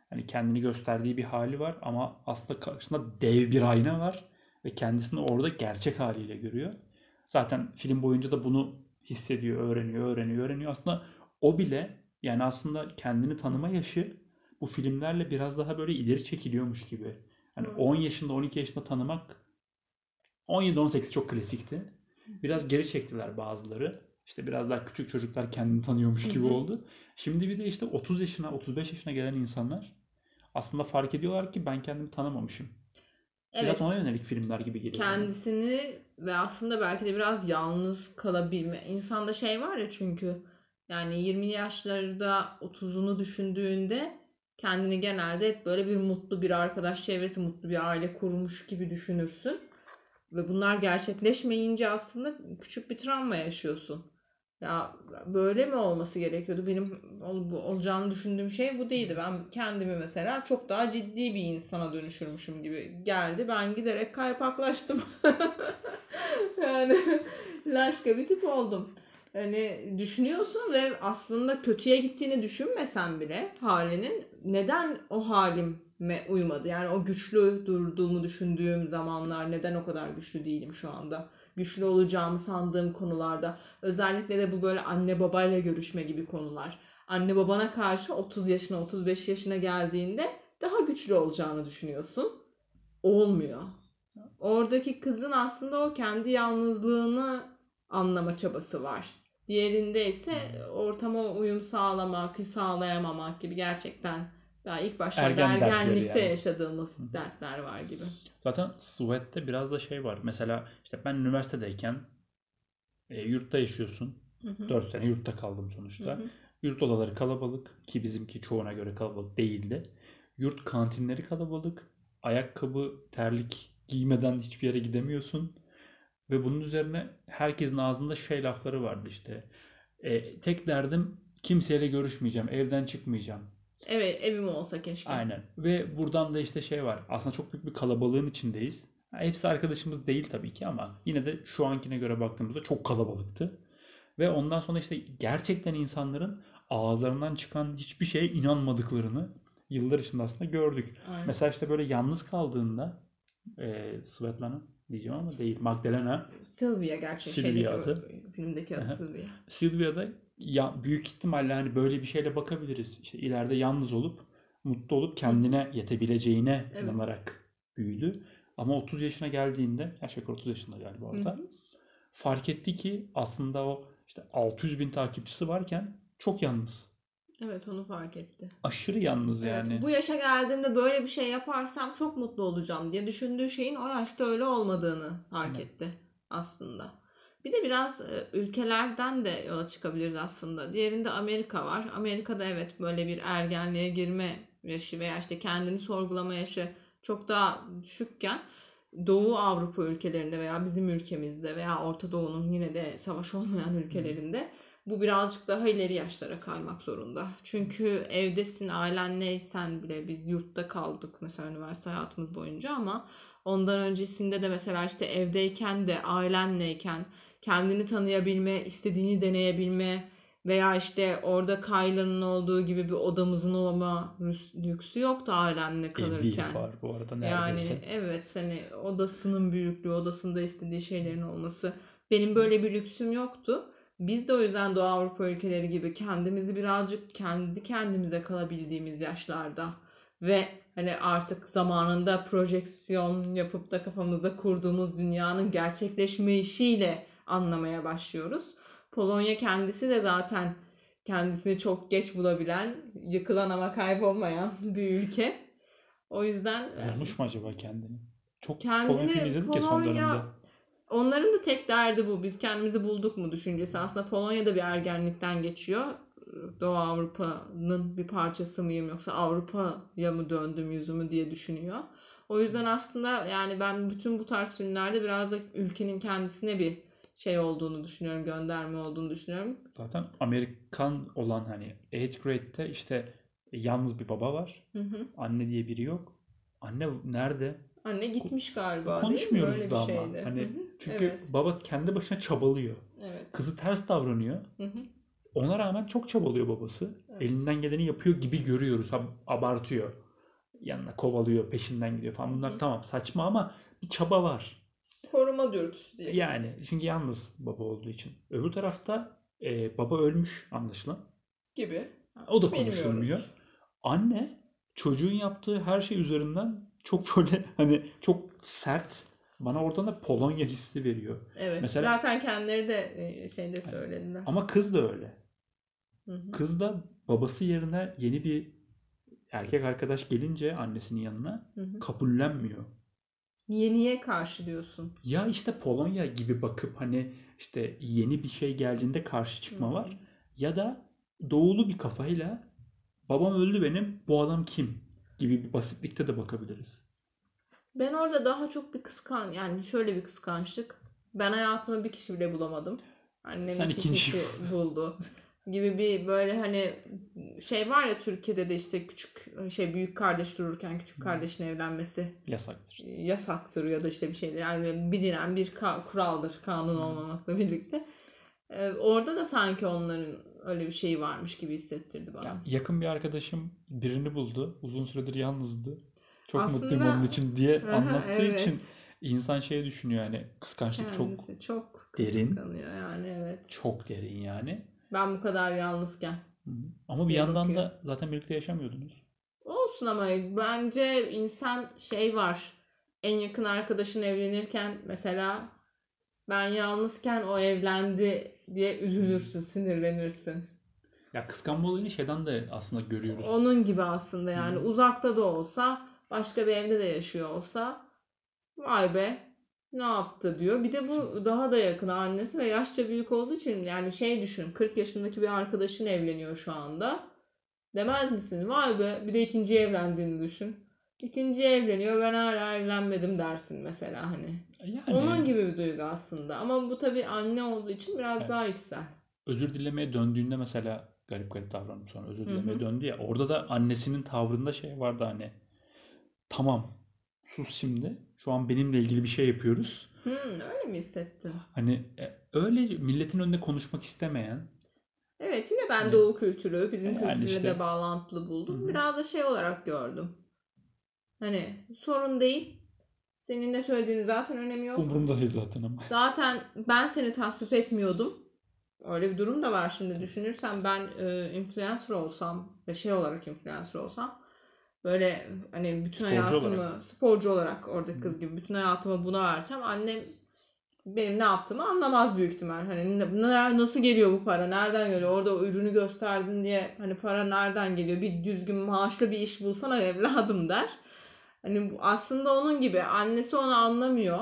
B: Hani kendini gösterdiği bir hali var ama aslında karşısında dev bir ayna var ve kendisini orada gerçek haliyle görüyor. Zaten film boyunca da bunu hissediyor, öğreniyor, öğreniyor, öğreniyor. Aslında o bile yani aslında kendini tanıma yaşı bu filmlerle biraz daha böyle ileri çekiliyormuş gibi. Hani
A: Hı.
B: 10 yaşında, 12 yaşında tanımak 17-18 çok klasikti. Biraz geri çektiler bazıları. İşte biraz daha küçük çocuklar kendini tanıyormuş gibi oldu. Şimdi bir de işte 30 yaşına, 35 yaşına gelen insanlar aslında fark ediyorlar ki ben kendimi tanımamışım.
A: Evet.
B: Biraz ona yönelik filmler gibi geliyor.
A: kendisini ve aslında belki de biraz yalnız kalabilme. İnsanda şey var ya çünkü yani 20 yaşlarda 30'unu düşündüğünde kendini genelde hep böyle bir mutlu bir arkadaş çevresi, mutlu bir aile kurmuş gibi düşünürsün. Ve bunlar gerçekleşmeyince aslında küçük bir travma yaşıyorsun. Ya böyle mi olması gerekiyordu? Benim ol- bu- olacağını düşündüğüm şey bu değildi. Ben kendimi mesela çok daha ciddi bir insana dönüşürmüşüm gibi geldi. Ben giderek kaypaklaştım. yani laşka bir tip oldum. Hani düşünüyorsun ve aslında kötüye gittiğini düşünmesen bile halinin neden o halime uymadı? Yani o güçlü durduğumu düşündüğüm zamanlar neden o kadar güçlü değilim şu anda? Güçlü olacağımı sandığım konularda özellikle de bu böyle anne babayla görüşme gibi konular. Anne babana karşı 30 yaşına 35 yaşına geldiğinde daha güçlü olacağını düşünüyorsun. Olmuyor. Oradaki kızın aslında o kendi yalnızlığını anlama çabası var. Diğerinde ise ortama uyum sağlamak, sağlayamamak gibi gerçekten daha ilk başlarda
B: Ergen
A: ergenlikte
B: yani.
A: yaşadığımız
B: Hı.
A: dertler var gibi.
B: Zaten Sweat'te biraz da şey var. Mesela işte ben üniversitedeyken e, yurtta yaşıyorsun.
A: Hı hı.
B: 4 sene yurtta kaldım sonuçta.
A: Hı hı.
B: Yurt odaları kalabalık ki bizimki çoğuna göre kalabalık değildi. Yurt kantinleri kalabalık. Ayakkabı, terlik giymeden hiçbir yere gidemiyorsun. Ve bunun üzerine herkesin ağzında şey lafları vardı işte. E, tek derdim kimseyle görüşmeyeceğim, evden çıkmayacağım.
A: Evet evim olsa keşke.
B: Aynen. Ve buradan da işte şey var. Aslında çok büyük bir kalabalığın içindeyiz. Hepsi arkadaşımız değil tabii ki ama yine de şu ankine göre baktığımızda çok kalabalıktı. Ve ondan sonra işte gerçekten insanların ağızlarından çıkan hiçbir şeye inanmadıklarını yıllar içinde aslında gördük.
A: Aynen.
B: Mesela işte böyle yalnız kaldığında e, Svetlana diyeceğim ama değil. Magdalena.
A: Sylvia gerçi
B: Sylvia
A: şeydeki
B: adı.
A: filmdeki adı. Sylvia.
B: Sylvia'da ya, büyük ihtimalle hani böyle bir şeyle bakabiliriz. İşte ileride yalnız olup mutlu olup kendine yetebileceğine
A: Evet.
B: inanarak büyüdü. Ama 30 yaşına geldiğinde, aşağı yukarı 30 yaşında galiba orada.
A: Hı hı.
B: Fark etti ki aslında o işte 600 bin takipçisi varken çok yalnız.
A: Evet onu fark etti.
B: Aşırı yalnız
A: Evet,
B: yani.
A: bu yaşa geldiğimde böyle bir şey yaparsam çok mutlu olacağım diye düşündüğü şeyin o yaşta öyle olmadığını fark
B: Aynen.
A: etti aslında. Bir de biraz e, ülkelerden de yola çıkabiliriz aslında. Diğerinde Amerika var. Amerika'da evet böyle bir ergenliğe girme yaşı veya işte kendini sorgulama yaşı çok daha düşükken Doğu Avrupa ülkelerinde veya bizim ülkemizde veya Orta Doğu'nun yine de savaş olmayan ülkelerinde bu birazcık daha ileri yaşlara kaymak zorunda. Çünkü evdesin, ailen neysen bile biz yurtta kaldık mesela üniversite hayatımız boyunca ama ondan öncesinde de mesela işte evdeyken de ailenleyken kendini tanıyabilme, istediğini deneyebilme veya işte orada Kayla'nın olduğu gibi bir odamızın olma lüks- lüksü yoktu ailemle kalırken.
B: Evi var bu arada
A: Yani
B: neredeyse.
A: evet hani odasının büyüklüğü, odasında istediği şeylerin olması. Benim böyle bir lüksüm yoktu. Biz de o yüzden Doğu Avrupa ülkeleri gibi kendimizi birazcık kendi kendimize kalabildiğimiz yaşlarda ve hani artık zamanında projeksiyon yapıp da kafamızda kurduğumuz dünyanın gerçekleşme işiyle anlamaya başlıyoruz. Polonya kendisi de zaten kendisini çok geç bulabilen, yıkılan ama kaybolmayan bir ülke. O yüzden
B: Bulmuş mu acaba kendini? Çok
A: Kendini
B: Polonya film izledik ya son
A: Polonya-
B: dönemde.
A: Onların da tek derdi bu. Biz kendimizi bulduk mu düşüncesi. Aslında Polonya'da bir ergenlikten geçiyor. Doğu Avrupa'nın bir parçası mıyım yoksa Avrupa'ya mı döndüm yüzümü diye düşünüyor. O yüzden aslında yani ben bütün bu tarz filmlerde biraz da ülkenin kendisine bir şey olduğunu düşünüyorum, gönderme olduğunu düşünüyorum.
B: Zaten Amerikan olan hani 8th grade'de işte yalnız bir baba var.
A: Hı hı.
B: Anne diye biri yok. Anne nerede?
A: Anne gitmiş galiba değil mi?
B: Konuşmuyoruz
A: Böyle bir
B: da ama. Hani
A: Hı hı.
B: çünkü
A: Evet.
B: baba kendi başına çabalıyor.
A: Evet.
B: Kızı ters davranıyor.
A: Hı hı.
B: Ona rağmen çok çabalıyor babası.
A: Evet.
B: Elinden geleni yapıyor gibi görüyoruz. Ab- abartıyor. Yanına kovalıyor, peşinden gidiyor falan. Bunlar
A: Hı hı.
B: tamam saçma ama bir çaba var.
A: Koruma dürtüsü diye.
B: Yani çünkü yalnız baba olduğu için. Öbür tarafta e, baba ölmüş anlaşılan.
A: Gibi.
B: O da konuşulmuyor.
A: Bilmiyoruz.
B: Anne çocuğun yaptığı her şey üzerinden çok böyle hani çok sert. Bana oradan da Polonya hissi veriyor.
A: Evet.
B: Mesela-
A: Zaten kendileri de e, şeyde söylediler.
B: Ama kız da öyle.
A: Hı hı.
B: Kız da babası yerine yeni bir erkek arkadaş gelince annesinin yanına
A: Hı hı.
B: kabullenmiyor.
A: Yeniye karşı diyorsun.
B: Ya işte Polonya gibi bakıp hani işte yeni bir şey geldiğinde karşı çıkma
A: Hı.
B: var. Ya da doğulu bir kafayla babam öldü benim bu adam kim gibi bir basitlikte de bakabiliriz.
A: Ben orada daha çok bir kıskan yani şöyle bir kıskançlık. Ben hayatımda bir kişi bile bulamadım. Annem
B: Sen
A: iki
B: ikinci.
A: kişi buldu. Gibi bir böyle hani şey var ya Türkiye'de de işte küçük şey büyük kardeş dururken küçük kardeşin evlenmesi
B: Yasaktır.
A: yasaktır ya da işte bir şeydir. Yani bilinen bir ka- kuraldır kanun olmamakla birlikte. Ee, orada da sanki onların öyle bir şeyi varmış gibi hissettirdi bana.
B: Ya, yakın bir arkadaşım birini buldu. Uzun süredir yalnızdı. Çok
A: Aslında-
B: mutluyum onun için diye anlattığı
A: evet.
B: için insan şey düşünüyor yani kıskançlık çok
A: Kendisi çok
B: derin.
A: kıskanıyor yani evet.
B: çok derin yani.
A: Ben bu kadar yalnızken.
B: Hı. Ama bir
A: diye
B: yandan
A: bakıyor.
B: da zaten birlikte yaşamıyordunuz.
A: Olsun ama bence insan şey var. En yakın arkadaşın evlenirken mesela ben yalnızken o evlendi diye üzülürsün, sinirlenirsin.
B: Ya kıskanma olayını şeyden de aslında görüyoruz.
A: Onun gibi aslında yani
B: Hı.
A: uzakta da olsa, başka bir evde de yaşıyor olsa vay be ne yaptı diyor. Bir de bu daha da yakın annesi ve yaşça büyük olduğu için yani şey düşün 40 yaşındaki bir arkadaşın evleniyor şu anda. Demez misin? Vay be bir de ikinci evlendiğini düşün. İkinci evleniyor ben hala evlenmedim dersin mesela hani.
B: Yani
A: Onun gibi bir duygu aslında ama bu tabii anne olduğu için biraz
B: Evet.
A: daha yüksel.
B: özür dilemeye döndüğünde mesela garip garip davranıp sonra özür dilemeye
A: hı.
B: döndü ya orada da annesinin tavrında şey vardı hani tamam sus şimdi şu an benimle ilgili bir şey yapıyoruz.
A: Hmm, öyle mi hissettin?
B: Hani e, öyle milletin önünde konuşmak istemeyen
A: Evet yine ben
B: Hani-
A: doğu kültürü bizim
B: Yani
A: kültürle
B: işte-
A: de bağlantılı buldum.
B: Hı.
A: Biraz da şey olarak gördüm. Hani sorun değil. Senin ne söylediğini zaten önemi yok.
B: umurumda değil zaten ama.
A: Zaten ben seni tasvip etmiyordum. Öyle bir durum da var şimdi düşünürsen ben e, influencer olsam ve şey olarak influencer olsam böyle hani bütün
B: Sporcu
A: hayatımı
B: olarak.
A: sporcu olarak oradaki kız gibi bütün hayatımı buna versem annem benim ne yaptığımı anlamaz büyük ihtimal. Hani ne- ne- nasıl geliyor bu para? Nereden geliyor? Orada o ürünü gösterdin diye hani para nereden geliyor? Bir düzgün maaşlı bir iş bulsana evladım der. Hani bu aslında onun gibi annesi onu anlamıyor.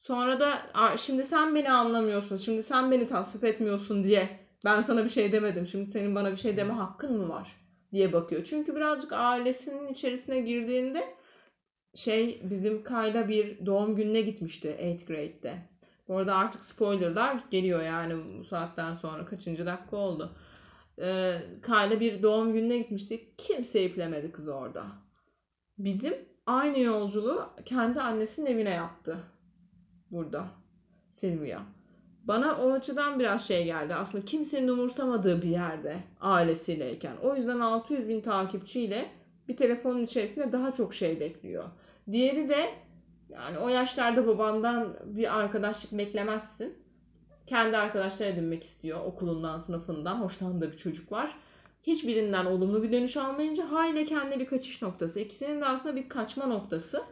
A: Sonra da "Aa, şimdi sen beni anlamıyorsun. Şimdi sen beni tasvip etmiyorsun diye ben sana bir şey demedim. Şimdi senin bana bir şey deme hakkın mı var diye bakıyor. Çünkü birazcık ailesinin içerisine girdiğinde şey bizim Kayla bir doğum gününe gitmişti 8th grade'de. Bu arada artık spoilerlar geliyor yani bu saatten sonra kaçıncı dakika oldu. Ee, Kayla bir doğum gününe gitmişti. Kimse iplemedi kız orada. Bizim aynı yolculuğu kendi annesinin evine yaptı. Burada. Silvia. Bana o açıdan biraz şey geldi. Aslında kimsenin umursamadığı bir yerde ailesiyleyken. O yüzden 600 bin takipçiyle bir telefonun içerisinde daha çok şey bekliyor. Diğeri de yani o yaşlarda babandan bir arkadaşlık beklemezsin. Kendi arkadaşlar edinmek istiyor. Okulundan, sınıfından hoşlandığı bir çocuk var. Hiçbirinden olumlu bir dönüş almayınca hayli kendi bir kaçış noktası. İkisinin de aslında bir kaçma noktası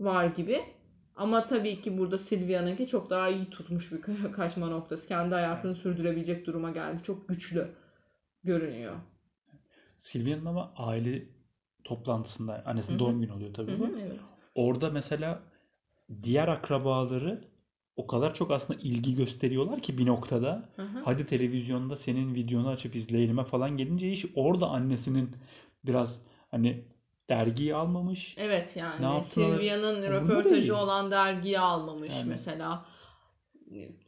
A: var gibi. Ama tabii ki burada Silvia'nınki çok daha iyi tutmuş bir ka- kaçma noktası. Kendi hayatını sürdürebilecek duruma geldi. Çok güçlü görünüyor.
B: Silvia'nın ama aile toplantısında annesinin doğum günü oluyor tabii
A: Hı
B: bu.
A: hı, evet.
B: Orada mesela diğer akrabaları o kadar çok aslında ilgi gösteriyorlar ki bir noktada
A: Hı hı.
B: hadi televizyonda senin videonu açıp izleyelim'e falan gelince iş orada annesinin biraz hani dergiyi almamış.
A: Evet yani
B: Ne?
A: Silvia'nın röportajı olan dergiyi almamış
B: Yani.
A: mesela.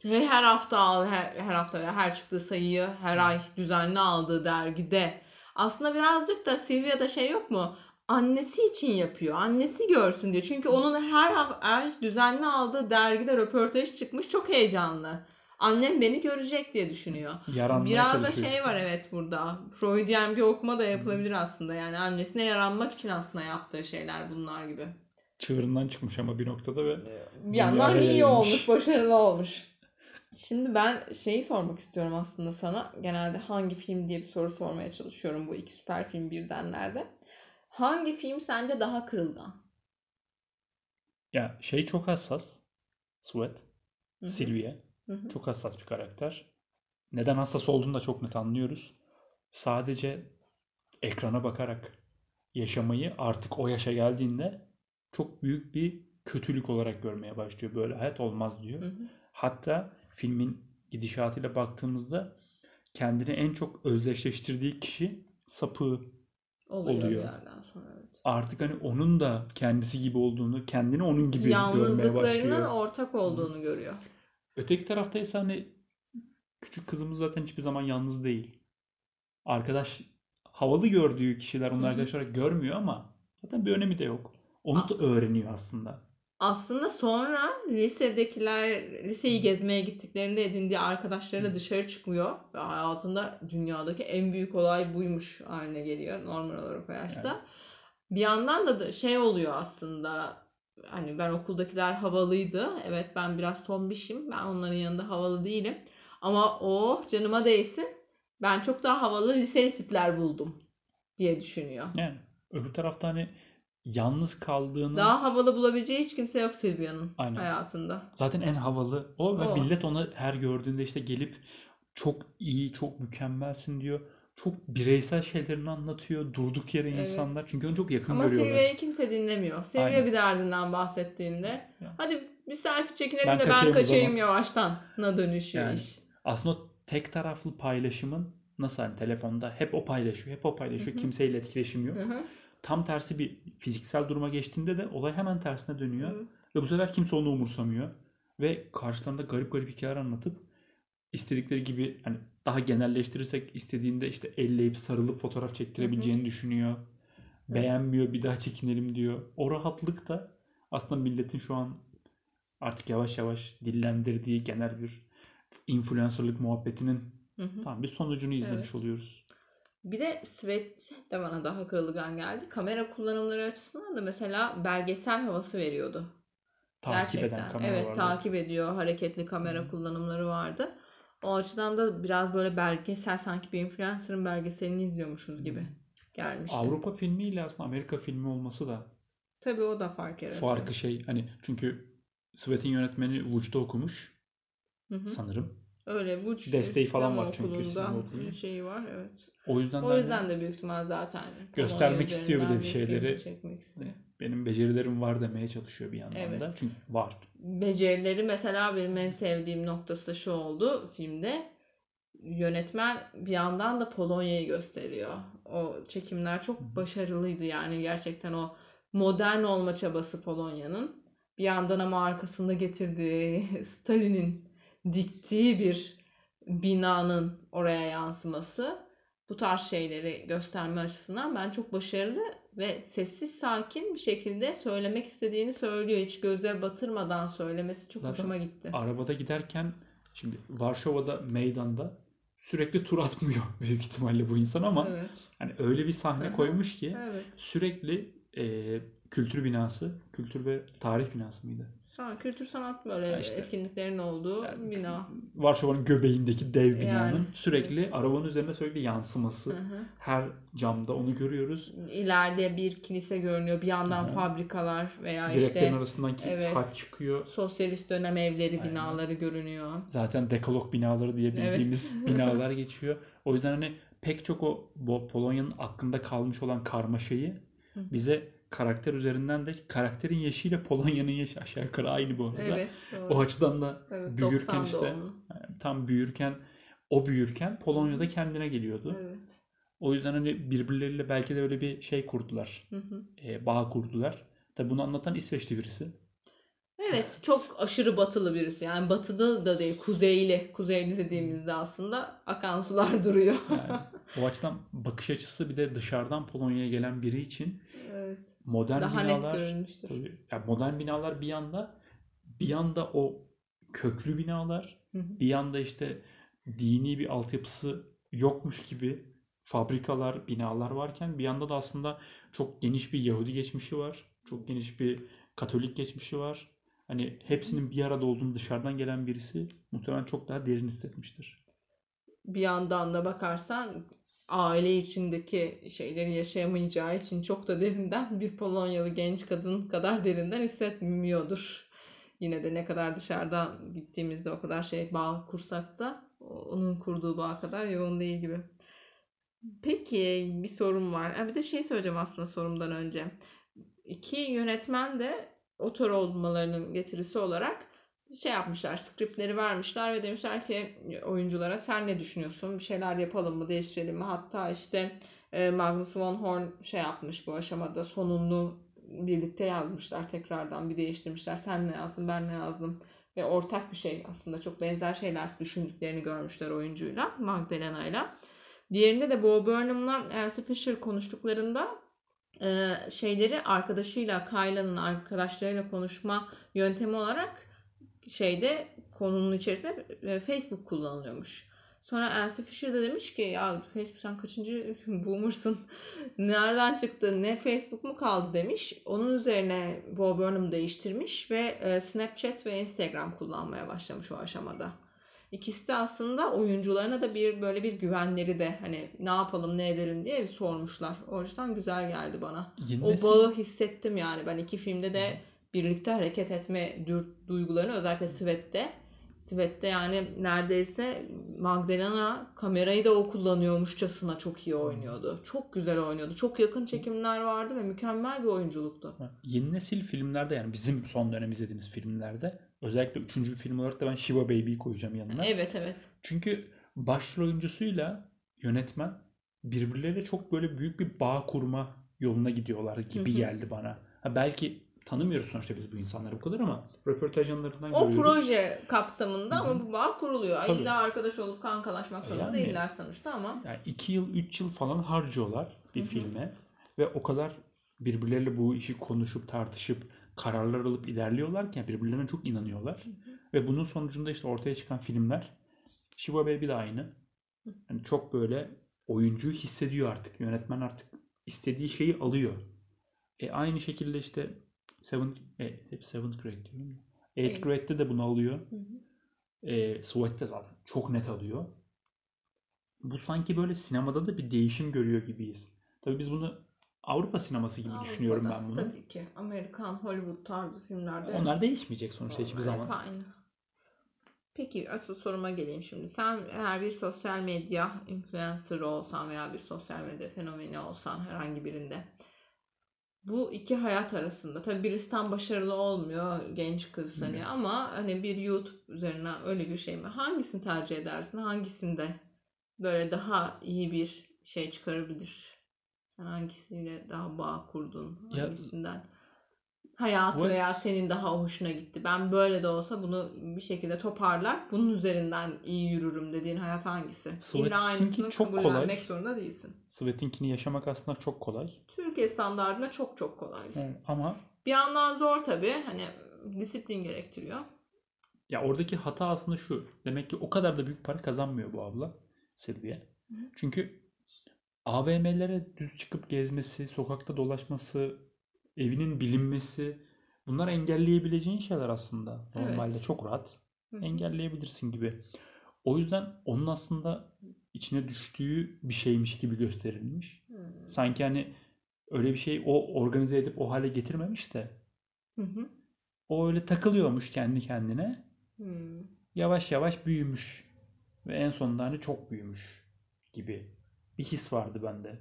A: Her hafta al, her, her hafta her çıktığı sayıyı her ay düzenli aldığı dergide. Aslında birazcık da Silvia'da şey yok mu? Annesi için yapıyor. Annesi görsün diye. Çünkü onun her ay düzenli aldığı dergide röportaj çıkmış. Çok heyecanlı. Annem beni görecek diye düşünüyor.
B: Yaranmaya
A: Biraz da şey var evet burada. Freudian bir okuma da yapılabilir aslında. Yani annesine yaranmak için aslında yaptığı şeyler bunlar gibi.
B: Çığırından çıkmış ama bir noktada ve
A: Bir yandan
B: Dünyaya
A: iyi olmuş, başarılı olmuş. Şimdi ben şeyi sormak istiyorum aslında sana. Genelde hangi film diye bir soru sormaya çalışıyorum bu iki süper film birdenlerde. Hangi film sence daha kırılgan?
B: ya şey çok hassas. Sweat,
A: Hı hı,
B: Sylvia.
A: Hı hı.
B: Çok hassas bir karakter. Neden hassas olduğunu da çok net anlıyoruz. Sadece ekrana bakarak yaşamayı artık o yaşa geldiğinde çok büyük bir kötülük olarak görmeye başlıyor. Böyle hayat olmaz diyor.
A: Hı hı.
B: Hatta filmin gidişatıyla baktığımızda kendini en çok özdeşleştirdiği kişi sapığı.
A: Oluyor,
B: Oluyor.
A: sonra evet.
B: Artık hani onun da kendisi gibi olduğunu, kendini onun gibi görmeye
A: Yalnızlıklarının
B: başlıyor.
A: ortak olduğunu görüyor.
B: Öteki tarafta ise hani küçük kızımız zaten hiçbir zaman yalnız değil. Arkadaş havalı gördüğü kişiler onu arkadaş olarak görmüyor ama zaten bir önemi de yok. Onu da öğreniyor aslında.
A: Aslında sonra lisedekiler liseyi gezmeye gittiklerinde edindiği arkadaşlarıyla dışarı çıkmıyor ve hayatında dünyadaki en büyük olay buymuş haline geliyor normal olarak o yaşta.
B: Yani.
A: Bir yandan da, da şey oluyor aslında hani ben okuldakiler havalıydı. Evet ben biraz tombişim. Ben onların yanında havalı değilim. Ama o canıma değsin. Ben çok daha havalı liseli tipler buldum diye düşünüyor.
B: Yani öbür tarafta hani yalnız kaldığını
A: Daha havalı bulabileceği hiç kimse yok Silvia'nın hayatında.
B: zaten en havalı o ve
A: O.
B: millet ona her gördüğünde işte gelip çok iyi, çok mükemmelsin diyor. Çok bireysel şeylerini anlatıyor. Durduk yere
A: Evet.
B: insanlar. Çünkü onu çok yakın
A: Ama
B: görüyorlar.
A: Silvia'yı kimse dinlemiyor. Silvia bir derdinden bahsettiğinde
B: Ya.
A: hadi bir selfie çekinelim
B: Ben
A: de ben
B: kaçayım o
A: kaçayım yavaştan na dönüşüyor
B: Yani.
A: iş.
B: Aslında tek taraflı paylaşımın nasıl hani telefonda hep o paylaşıyor, hep o paylaşıyor.
A: Hı hı.
B: Kimseyle etkileşim yok.
A: Hı hı.
B: Tam tersi bir fiziksel duruma geçtiğinde de olay hemen tersine dönüyor.
A: Hı.
B: Ve bu sefer kimse onu umursamıyor. Ve karşılarında garip garip hikayeler anlatıp istedikleri gibi hani daha genelleştirirsek istediğinde işte elleyip sarılıp fotoğraf çektirebileceğini düşünüyor. Beğenmiyor bir daha çekinelim diyor. O rahatlık da aslında milletin şu an artık yavaş yavaş dillendirdiği genel bir influencerlık muhabbetinin
A: Hı hı.
B: tam bir sonucunu izlemiş
A: Evet.
B: oluyoruz.
A: Bir de Svet de bana daha kırılgan geldi. Kamera kullanımları açısından da mesela belgesel havası veriyordu.
B: Takip
A: Gerçekten.
B: eden kamera
A: evet
B: vardı.
A: takip ediyor. Hareketli kamera kullanımları vardı. O açıdan da biraz böyle belgesel sanki bir influencer'ın belgeselini izliyormuşuz gibi gelmişti.
B: Avrupa filmiyle aslında Amerika filmi olması da
A: Tabii o da fark yaratıyor.
B: farkı şey hani çünkü Svet'in yönetmeni Vuç'ta okumuş
A: Hı hı.
B: sanırım.
A: Öyle bu
B: Desteği falan
A: sinema
B: var çünkü
A: okulunda
B: okulunun.
A: şeyi var evet.
B: O yüzden, de
A: O yüzden de büyük ihtimal zaten
B: Göstermek istiyor bir de bir şeyleri.
A: Çekmek istiyor.
B: Benim becerilerim var demeye çalışıyor bir yandan da.
A: Evet.
B: Çünkü var.
A: becerileri mesela benim en sevdiğim noktası da şu oldu filmde. Yönetmen bir yandan da Polonya'yı gösteriyor. O çekimler çok başarılıydı yani gerçekten o modern olma çabası Polonya'nın. Bir yandan ama arkasında getirdiği Stalin'in diktiği bir binanın oraya yansıması bu tarz şeyleri gösterme açısından ben çok başarılı ve sessiz sakin bir şekilde söylemek istediğini söylüyor. Hiç göze batırmadan söylemesi çok
B: Zaten
A: hoşuma gitti.
B: Arabada giderken şimdi Varşova'da meydanda sürekli tur atmıyor büyük ihtimalle bu insan ama
A: Evet.
B: hani öyle bir sahne
A: Aha.
B: koymuş ki
A: Evet.
B: sürekli e, kültür binası, kültür ve tarih binası mıydı?
A: Sanat, kültür sanat böyle
B: Ya işte.
A: etkinliklerin olduğu
B: Yani
A: bina.
B: Varşova'nın göbeğindeki dev binanın
A: Yani,
B: sürekli
A: evet.
B: arabanın üzerine sürekli yansıması.
A: Hı hı.
B: Her camda onu görüyoruz.
A: İleride bir kilise görünüyor. Bir yandan
B: Aha.
A: fabrikalar veya
B: Direklerin
A: işte
B: arasından
A: evet.
B: hat çıkıyor.
A: sosyalist dönem evleri,
B: Aynen.
A: binaları görünüyor.
B: Zaten dekalog binaları diye
A: Evet.
B: bildiğimiz binalar geçiyor. O yüzden hani pek çok o bu Polonya'nın aklında kalmış olan karmaşayı bize karakter üzerinden de karakterin yaşıyla Polonya'nın yaşı aşağı yukarı aynı bu arada.
A: Evet. Doğru.
B: O açıdan da
A: evet,
B: büyürken
A: 90
B: işte
A: doğumlu.
B: yani tam büyürken o büyürken Polonya'da kendine geliyordu.
A: Evet.
B: O yüzden hani birbirleriyle belki de öyle bir şey kurdular.
A: Hı hı.
B: e, bağ kurdular. Tabi bunu anlatan İsveçli birisi.
A: Evet çok aşırı batılı birisi. Yani batıda da değil kuzeyli. Kuzeyli dediğimizde aslında akan sular duruyor.
B: Yani o açıdan bakış açısı bir de dışarıdan Polonya'ya gelen biri için
A: evet.
B: Modern
A: Daha
B: binalar
A: net görünmüştür.
B: tabii, yani modern binalar bir yanda bir yanda o köklü binalar
A: Hı hı.
B: bir yanda işte dini bir altyapısı yokmuş gibi fabrikalar, binalar varken bir yanda da aslında çok geniş bir Yahudi geçmişi var. Çok geniş bir Katolik geçmişi var. Hani hepsinin bir arada olduğunu dışarıdan gelen birisi muhtemelen çok daha derin hissetmiştir.
A: bir yandan da bakarsan aile içindeki şeyleri yaşayamayacağı için çok da derinden bir Polonyalı genç kadın kadar derinden hissetmiyordur. Yine de ne kadar dışarıdan gittiğimizde o kadar şey bağ kursak da onun kurduğu bağ kadar yoğun değil gibi. Peki bir sorum var. Ha, bir de şey söyleyeceğim aslında sorumdan önce. İki yönetmen de otor olmalarının getirisi olarak şey yapmışlar, skriptleri vermişler ve demişler ki oyunculara sen ne düşünüyorsun? Bir şeyler yapalım mı, değiştirelim mi? Hatta işte e, Magnus von Horn şey yapmış bu aşamada sonunu birlikte yazmışlar tekrardan bir değiştirmişler. Sen ne yazdın, ben ne yazdım? Ve ortak bir şey aslında çok benzer şeyler düşündüklerini görmüşler oyuncuyla, Magdalena'yla. Diğerinde de Bo Burnham'la Elsie Fisher konuştuklarında e, şeyleri arkadaşıyla, Kyla'nın arkadaşlarıyla konuşma yöntemi olarak şeyde konunun içerisinde e, Facebook kullanılıyormuş. Sonra Elsie Fisher de demiş ki ya Facebook sen kaçıncı boomersın? Nereden çıktı? Ne Facebook mu kaldı demiş. Onun üzerine Bo Burnham değiştirmiş ve e, Snapchat ve Instagram kullanmaya başlamış o aşamada. İkisi de aslında oyuncularına da bir böyle bir güvenleri de hani ne yapalım ne edelim diye sormuşlar. O yüzden güzel geldi bana.
B: Yeni
A: O
B: nesil-
A: bağı hissettim yani ben iki filmde de birlikte hareket etme duygularını özellikle Svet'te Svet'te yani neredeyse Magdalena kamerayı da o kullanıyormuşçasına çok iyi oynuyordu. Çok güzel oynuyordu. Çok yakın çekimler vardı ve mükemmel bir oyunculuktu.
B: Yeni nesil filmlerde yani bizim son dönem izlediğimiz filmlerde özellikle üçüncü bir film olarak da ben Shiva Baby'yi koyacağım yanına.
A: Evet evet.
B: Çünkü başrol oyuncusuyla yönetmen birbirleriyle çok böyle büyük bir bağ kurma yoluna gidiyorlar gibi geldi bana. Ha belki tanımıyoruz sonuçta biz bu insanları bu kadar ama röportaj yanlarından
A: O
B: görüyoruz.
A: proje kapsamında
B: Hı hı.
A: ama bu bağ kuruluyor.
B: Tabii.
A: İlla arkadaş olup kankalaşmak zorunda
B: Yani-
A: değiller sonuçta ama.
B: Yani iki yıl, üç yıl falan harcıyorlar bir
A: Hı hı.
B: filme ve o kadar birbirleriyle bu işi konuşup tartışıp kararlar alıp ilerliyorlarken birbirlerine çok inanıyorlar. Ve bunun sonucunda işte ortaya çıkan filmler Shiva Baby de aynı. Yani çok böyle oyuncuyu hissediyor artık. Yönetmen artık istediği şeyi alıyor. E aynı şekilde işte Seven, e, hep Seventh Grade diyorum. Eighth
A: Evet.
B: Grade'de de bunu alıyor.
A: Hı hı.
B: E, Sweat'te zaten çok net alıyor. Bu sanki böyle sinemada da bir değişim görüyor gibiyiz. Tabii biz bunu Avrupa sineması gibi düşünüyorum
A: Avrupa'da
B: ben bunu.
A: Tabii ki. Amerikan, Hollywood tarzı filmlerde.
B: Onlar değişmeyecek sonuçta hiçbir
A: Hep
B: zaman.
A: aynı. Peki asıl soruma geleyim şimdi. Sen eğer bir sosyal medya influencer olsan veya bir sosyal medya fenomeni olsan herhangi birinde bu iki hayat arasında tabii birisi tam başarılı olmuyor genç kız hani
B: Evet.
A: ama hani bir YouTube üzerinden öyle bir şey mi? Hangisini tercih edersin? Hangisinde böyle daha iyi bir şey çıkarabilir? Sen hangisiyle daha bağ kurdun?
B: Ya,
A: Hangisinden? Hayatı
B: Sweat-
A: veya senin daha hoşuna gitti. Ben böyle de olsa bunu bir şekilde toparlar. Bunun üzerinden iyi yürürüm dediğin hayat hangisi?
B: Sweat'inki
A: İlla aynısını
B: çok
A: kabullenmek
B: kolay.
A: zorunda değilsin.
B: Sweat'inkini yaşamak aslında çok kolay.
A: Türkiye standartında çok çok kolay.
B: Yani ama
A: Bir yandan zor tabii. Hani disiplin gerektiriyor.
B: ya oradaki hata aslında şu. Demek ki o kadar da büyük para kazanmıyor bu abla Silvia. Çünkü AVM'lere düz çıkıp gezmesi, sokakta dolaşması, evinin bilinmesi bunlar engelleyebileceğin şeyler aslında. Normalde
A: Evet.
B: çok rahat engelleyebilirsin gibi. O yüzden onun aslında içine düştüğü bir şeymiş gibi gösterilmiş.
A: Hmm.
B: Sanki hani öyle bir şey o organize edip o hale getirmemiş de
A: Hı hı.
B: o öyle takılıyormuş kendi kendine.
A: Hmm.
B: Yavaş yavaş büyümüş. Ve en sonunda hani çok büyümüş gibi bir his vardı bende.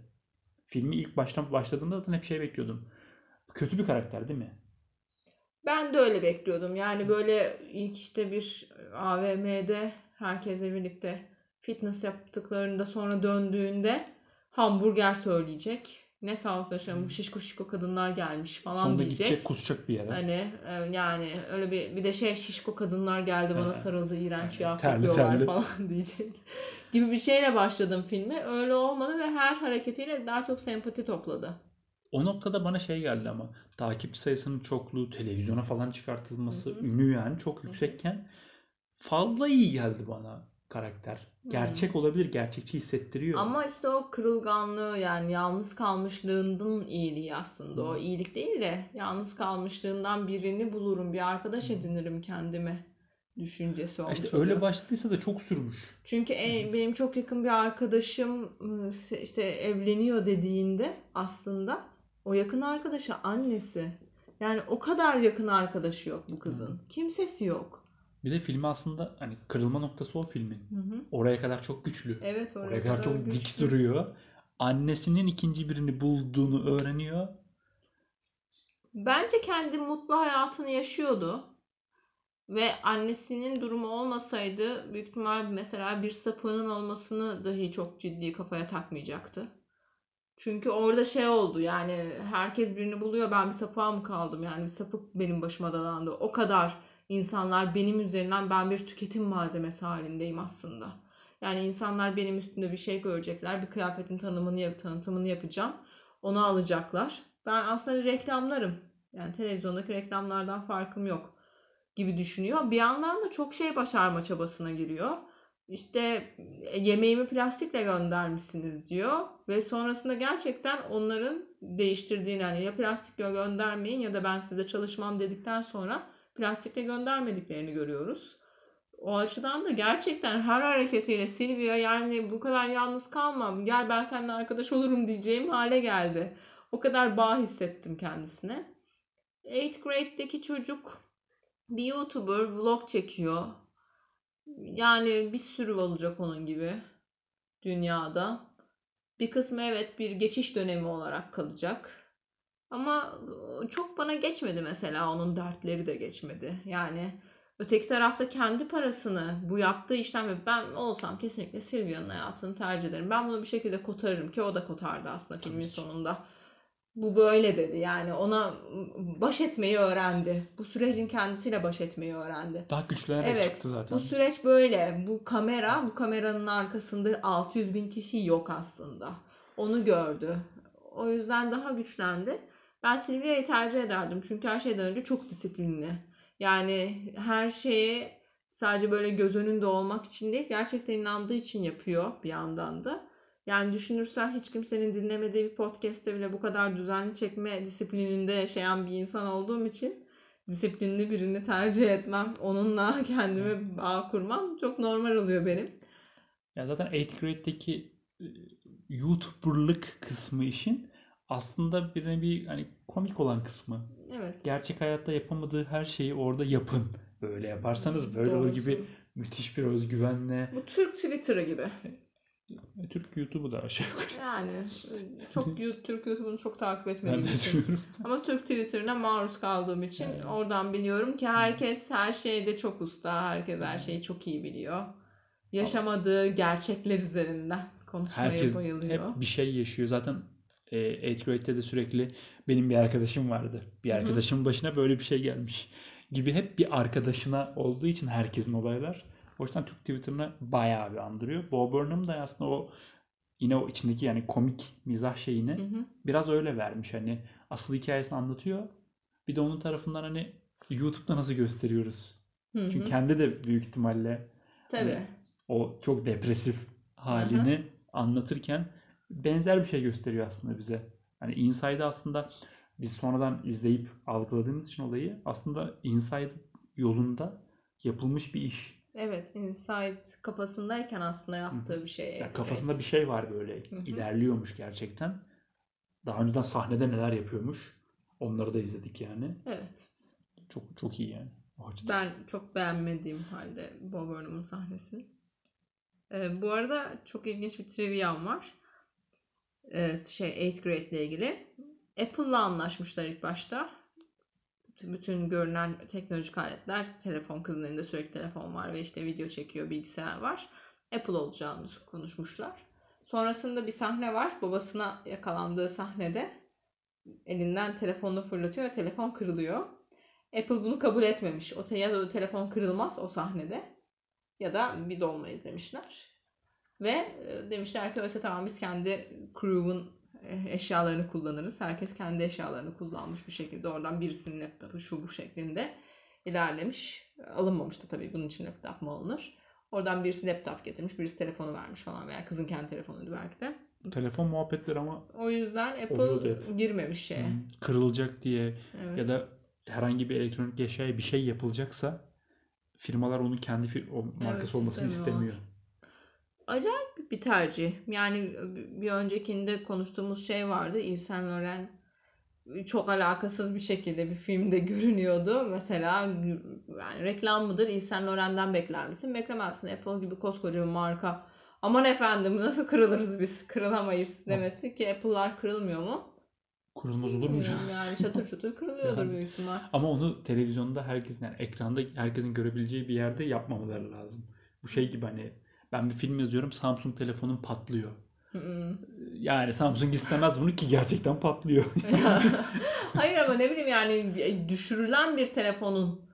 B: Filmi ilk baştan başladığımda zaten hep şey bekliyordum. Kötü bir karakter değil mi?
A: Ben de öyle bekliyordum. Yani böyle ilk işte bir AVM'de herkesle birlikte fitness yaptıklarında sonra döndüğünde hamburger söyleyecek. Ne sağlıklı yaşam şişko şişko kadınlar gelmiş falan
B: Sonunda
A: diyecek.
B: gidecek kusacak bir yere.
A: Hani e, yani öyle bir bir de şey şişko kadınlar geldi bana sarıldı iğrenç
B: terli
A: kokuyorlar falan diyecek. Gibi bir şeyle başladım filmi. Öyle olmadı ve her hareketiyle daha çok sempati topladı.
B: O noktada bana şey geldi ama takipçi sayısının çokluğu, televizyona falan çıkartılması,
A: Hı hı.
B: ünü yani çok yüksekken fazla iyi geldi bana karakter. Gerçek olabilir, gerçekçi hissettiriyor.
A: Ama işte o kırılganlığı yani yalnız kalmışlığından iyiliği aslında. O
B: Hı.
A: iyilik değil de yalnız kalmışlığından birini bulurum, bir arkadaş
B: Hı.
A: edinirim kendime düşüncesi olmuş
B: işte
A: oluyor.
B: öyle başladıysa da çok sürmüş.
A: Çünkü e, benim çok yakın bir arkadaşım işte evleniyor dediğinde aslında o yakın arkadaşı annesi. Yani o kadar yakın arkadaşı yok bu kızın. Kimsesi yok.
B: Bir de filmi aslında hani kırılma noktası o filmin.
A: Hı hı.
B: Oraya kadar çok güçlü.
A: Evet oraya,
B: Oraya kadar çok dik
A: güçlü.
B: duruyor. Annesinin ikinci birini bulduğunu öğreniyor.
A: Bence kendi mutlu hayatını yaşıyordu. Ve annesinin durumu olmasaydı büyük ihtimal mesela bir sapığının olmasını dahi çok ciddi kafaya takmayacaktı. Çünkü orada şey oldu yani herkes birini buluyor ben bir sapığa mı kaldım yani bir sapık benim başıma dalandı. O kadar insanlar benim üzerinden ben bir tüketim malzemesi halindeyim aslında. Yani insanlar benim üstümde bir şey görecekler. Bir kıyafetin tanımını yap, tanıtımını yapacağım. Onu alacaklar. Ben aslında reklamlarım. Yani televizyondaki reklamlardan farkım yok gibi düşünüyor. Bir yandan da çok şey başarma çabasına giriyor. İşte "E, yemeğimi plastikle göndermişsiniz diyor ve sonrasında gerçekten onların değiştirdiğini yani ya plastikle göndermeyin ya da ben size çalışmam dedikten sonra plastikle göndermediklerini görüyoruz. O açıdan da gerçekten her hareketiyle Silvia yani bu kadar yalnız kalmam gel ben seninle arkadaş olurum diyeceğim hale geldi. O kadar bağ hissettim kendisine. 8th grade'deki çocuk bir YouTuber vlog çekiyor. Yani bir sürü olacak onun gibi dünyada. Bir kısmı evet bir geçiş dönemi olarak kalacak. Ama çok bana geçmedi mesela onun dertleri de geçmedi. Yani öteki tarafta kendi parasını bu yaptığı işten ve ben olsam kesinlikle Silvia'nın hayatını tercih ederim. Ben bunu bir şekilde kotarırım ki o da kotardı aslında filmin sonunda. Bu böyle dedi yani ona baş etmeyi öğrendi. Bu sürecin kendisiyle baş etmeyi öğrendi.
B: Daha güçlenerek
A: Evet,
B: çıktı zaten.
A: Bu süreç böyle. Bu kamera, bu kameranın arkasında 600 bin kişi yok aslında. Onu gördü. O yüzden daha güçlendi. Ben Silvia'yı tercih ederdim. Çünkü her şeyden önce çok disiplinli. Yani her şeyi sadece böyle göz önünde olmak için değil, gerçekten inandığı için yapıyor bir yandan da. Yani düşünürsen hiç kimsenin dinlemediği bir podcast'te bile bu kadar düzenli çekme disiplininde yaşayan bir insan olduğum için disiplinli birini tercih etmem. Onunla kendime bağ kurmam çok normal oluyor benim.
B: Ya zaten 8th grade'deki e, YouTuber'lık kısmı işin aslında bir bir hani komik olan kısmı.
A: Evet.
B: Gerçek hayatta yapamadığı her şeyi orada yapın. Böyle yaparsanız böyle olur
A: Doğrusu.
B: gibi müthiş bir özgüvenle.
A: Bu Türk Twitter'ı gibi.
B: Türk YouTube'u da aşağı yukarı.
A: Yani çok Türk YouTube'unu çok takip
B: Ben
A: etmediğim
B: de
A: için.
B: diyorum.
A: Ama Türk Twitter'ına maruz kaldığım için
B: Evet.
A: oradan biliyorum ki herkes her şeyde çok usta. Herkes her şeyi çok iyi biliyor. Yaşamadığı gerçekler üzerinden konuşmaya
B: Herkes
A: bayılıyor.
B: hep bir şey yaşıyor. Zaten e, 8th grade'de de sürekli benim bir arkadaşım vardı. Bir arkadaşımın başına böyle bir şey gelmiş gibi hep bir arkadaşına olduğu için herkesin olaylar. O yüzden Türk Twitter'ını bayağı bir andırıyor. Bo Burnham da aslında o yine o içindeki yani komik mizah şeyini
A: Hı hı.
B: biraz öyle vermiş. Hani asıl hikayesini anlatıyor. Bir de onun tarafından hani YouTube'da nasıl gösteriyoruz?
A: Hı hı.
B: Çünkü kendi de büyük ihtimalle
A: Tabii.
B: hani o çok depresif halini anlatırken benzer bir şey gösteriyor aslında bize. Hani Inside aslında biz sonradan izleyip algıladığımız için olayı aslında Inside yolunda yapılmış bir iş.
A: Evet, Inside kafasındayken aslında yaptığı bir şey.
B: Yani
A: evet,
B: kafasında
A: evet.
B: bir şey var böyle.
A: hı.
B: ilerliyormuş gerçekten. Daha önceden sahnede neler yapıyormuş. Onları da izledik yani.
A: Evet.
B: Çok çok iyi yani. O açıdan.
A: Ben çok beğenmediğim halde Bob Burnham'ın sahnesini. Ee, bu arada çok ilginç bir trivia'm var. Ee, şey 8th grade ile ilgili. Apple'la anlaşmışlar ilk başta. Bütün- görünen teknolojik aletler, telefon kızın elinde sürekli telefon var ve işte video çekiyor, bilgisayar var. Apple olacağını konuşmuşlar. Sonrasında bir sahne var. Babasına yakalandığı sahnede elinden telefonunu fırlatıyor ve telefon kırılıyor. Apple bunu kabul etmemiş. O ya da o telefon kırılmaz o sahnede ya da biz olmayız demişler. Ve e, demişler ki öyleyse tamam biz kendi crew'un eşyalarını kullanırız. Herkes kendi eşyalarını kullanmış bir şekilde oradan birisinin laptopu şu bu şeklinde ilerlemiş. Alınmamış da tabii bunun için laptop mu alınır? Oradan birisi laptop getirmiş, birisi telefonu vermiş falan veya kızın kendi telefonuydu belki de.
B: Telefon muhabbetleri ama
A: O yüzden
B: Oluyordu
A: Apple
B: hep.
A: girmemiş şeye.
B: hı, kırılacak diye
A: Evet.
B: ya da herhangi bir elektronik eşyaya bir şey yapılacaksa firmalar onu kendi fir- o markası
A: Evet,
B: olmasını istemiyor.
A: Acayip bir tercih. Yani bir öncekinde konuştuğumuz şey vardı. Yves Saint Laurent çok alakasız bir şekilde bir filmde görünüyordu. Mesela yani reklam mıdır? Yves Saint Laurent'den bekler misin? Beklemezsin. Apple gibi koskoca bir marka. Aman efendim nasıl kırılırız biz? Kırılamayız demesi ki Apple'lar kırılmıyor mu?
B: Kurulmaz olur mu canım?
A: Yani çatır çatır kırılıyordur
B: Yani.
A: büyük ihtimal.
B: Ama onu televizyonda herkesin yani ekranda herkesin görebileceği bir yerde yapmamaları lazım. Bu şey gibi hani ben bir film yazıyorum Samsung telefonum patlıyor.
A: Hı.
B: Yani Samsung istemez bunu ki gerçekten patlıyor.
A: Hayır ama ne bileyim yani düşürülen bir telefonun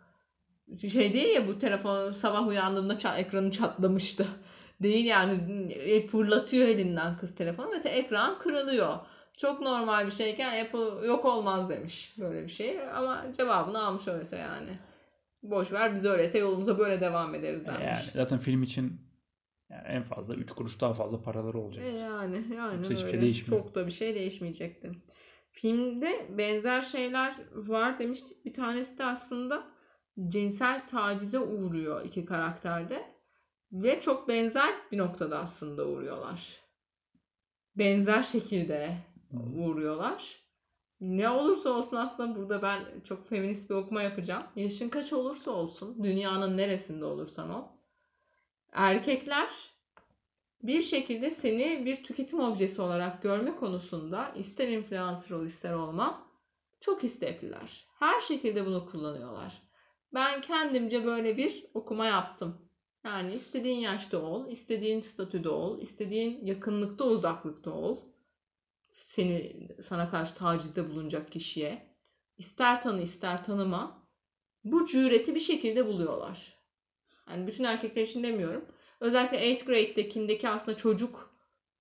A: şey değil ya bu telefon sabah uyandığımda ça- ekranı çatlamıştı. Değil yani e, fırlatıyor elinden kız telefonu ve te- ekran kırılıyor. Çok normal bir şeyken Apple yok olmaz demiş böyle bir şey ama cevabını almış öyleyse yani. Boş ver biz öyleyse yolumuza böyle devam ederiz denmiş.
B: yani zaten film için yani en fazla 3 kuruş daha fazla paraları olacak.
A: E yani yani
B: Yoksa şey
A: öyle.
B: değişmiyor.
A: Çok da bir şey değişmeyecekti. Filmde benzer şeyler var demiştik. Bir tanesi de aslında cinsel tacize uğruyor iki karakterde. Ve çok benzer bir noktada aslında uğruyorlar. Benzer şekilde uğruyorlar. Ne olursa olsun aslında burada ben çok feminist bir okuma yapacağım. Yaşın kaç olursa olsun, dünyanın neresinde olursan ol. Erkekler bir şekilde seni bir tüketim objesi olarak görme konusunda ister influencer ol ister olma çok istekliler. Her şekilde bunu kullanıyorlar. Ben kendimce böyle bir okuma yaptım. Yani istediğin yaşta ol, istediğin statüde ol, istediğin yakınlıkta uzaklıkta ol. Seni sana karşı tacizde bulunacak kişiye. ister tanı ister tanıma. Bu cüreti bir şekilde buluyorlar. Yani bütün erkekler için demiyorum. Özellikle 8th grade'dekindeki aslında çocuk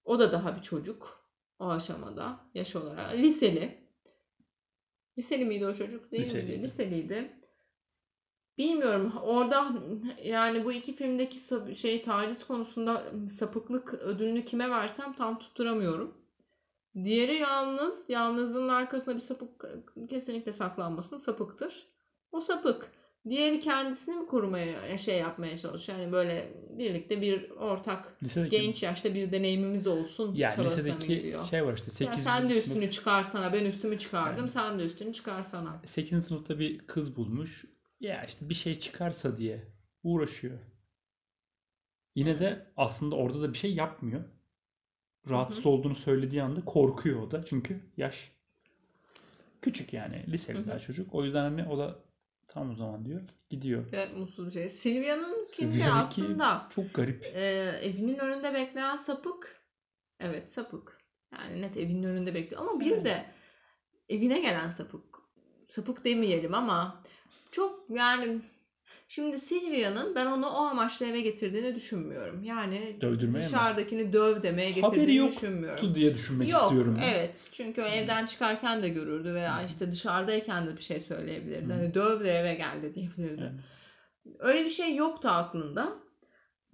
A: o da daha bir çocuk o aşamada yaş olarak. Liseli. Liseli miydi o çocuk? Değil
B: Liseliydi.
A: miydi? Liseliydi. Bilmiyorum. Orada yani bu iki filmdeki şey taciz konusunda sapıklık ödülünü kime versem tam tutturamıyorum. Diğeri yalnız. Yalnızlığın arkasında bir sapık kesinlikle saklanmasın. Sapıktır. O sapık. Diğeri kendisini mi korumaya şey yapmaya çalışıyor. Yani böyle birlikte bir ortak
B: Lisedeki,
A: genç yaşta bir deneyimimiz olsun
B: ya
A: mı
B: lisedeki şey var işte 8.
A: Ya sen de
B: sınıf,
A: üstünü çıkarsana ben üstümü çıkardım
B: Yani.
A: sen de üstünü çıkarsana.
B: 8. sınıfta bir kız bulmuş. Ya işte bir şey çıkarsa diye uğraşıyor. Yine de aslında orada da bir şey yapmıyor. Rahatsız olduğunu söylediği anda korkuyor o da. Çünkü yaş küçük yani. Liseli daha çocuk. O yüzden hani o da tam o zaman diyor. Gidiyor.
A: Ve mutsuz bir şey. Silvia'nın kimdi
B: Silvia'nınki
A: aslında?
B: Çok garip.
A: Ee, evinin önünde bekleyen sapık. Evet sapık. Yani net evinin önünde bekliyor. Ama bir
B: Evet.
A: de evine gelen sapık. Sapık demeyelim ama çok yani şimdi Silvia'nın ben onu o amaçla eve getirdiğini düşünmüyorum. Yani
B: Dövdürmeye mi?
A: dışarıdakini döv demeye
B: Haberi
A: getirdiğini
B: yoktu
A: düşünmüyorum.
B: diye düşünmek
A: Yok
B: istiyorum. ben.
A: evet çünkü o evden çıkarken de görürdü veya işte dışarıdayken de bir şey söyleyebilirdi.
B: Hı.
A: Hani döv de eve geldi diyebilirdi.
B: Yani
A: Öyle bir şey yoktu aklında.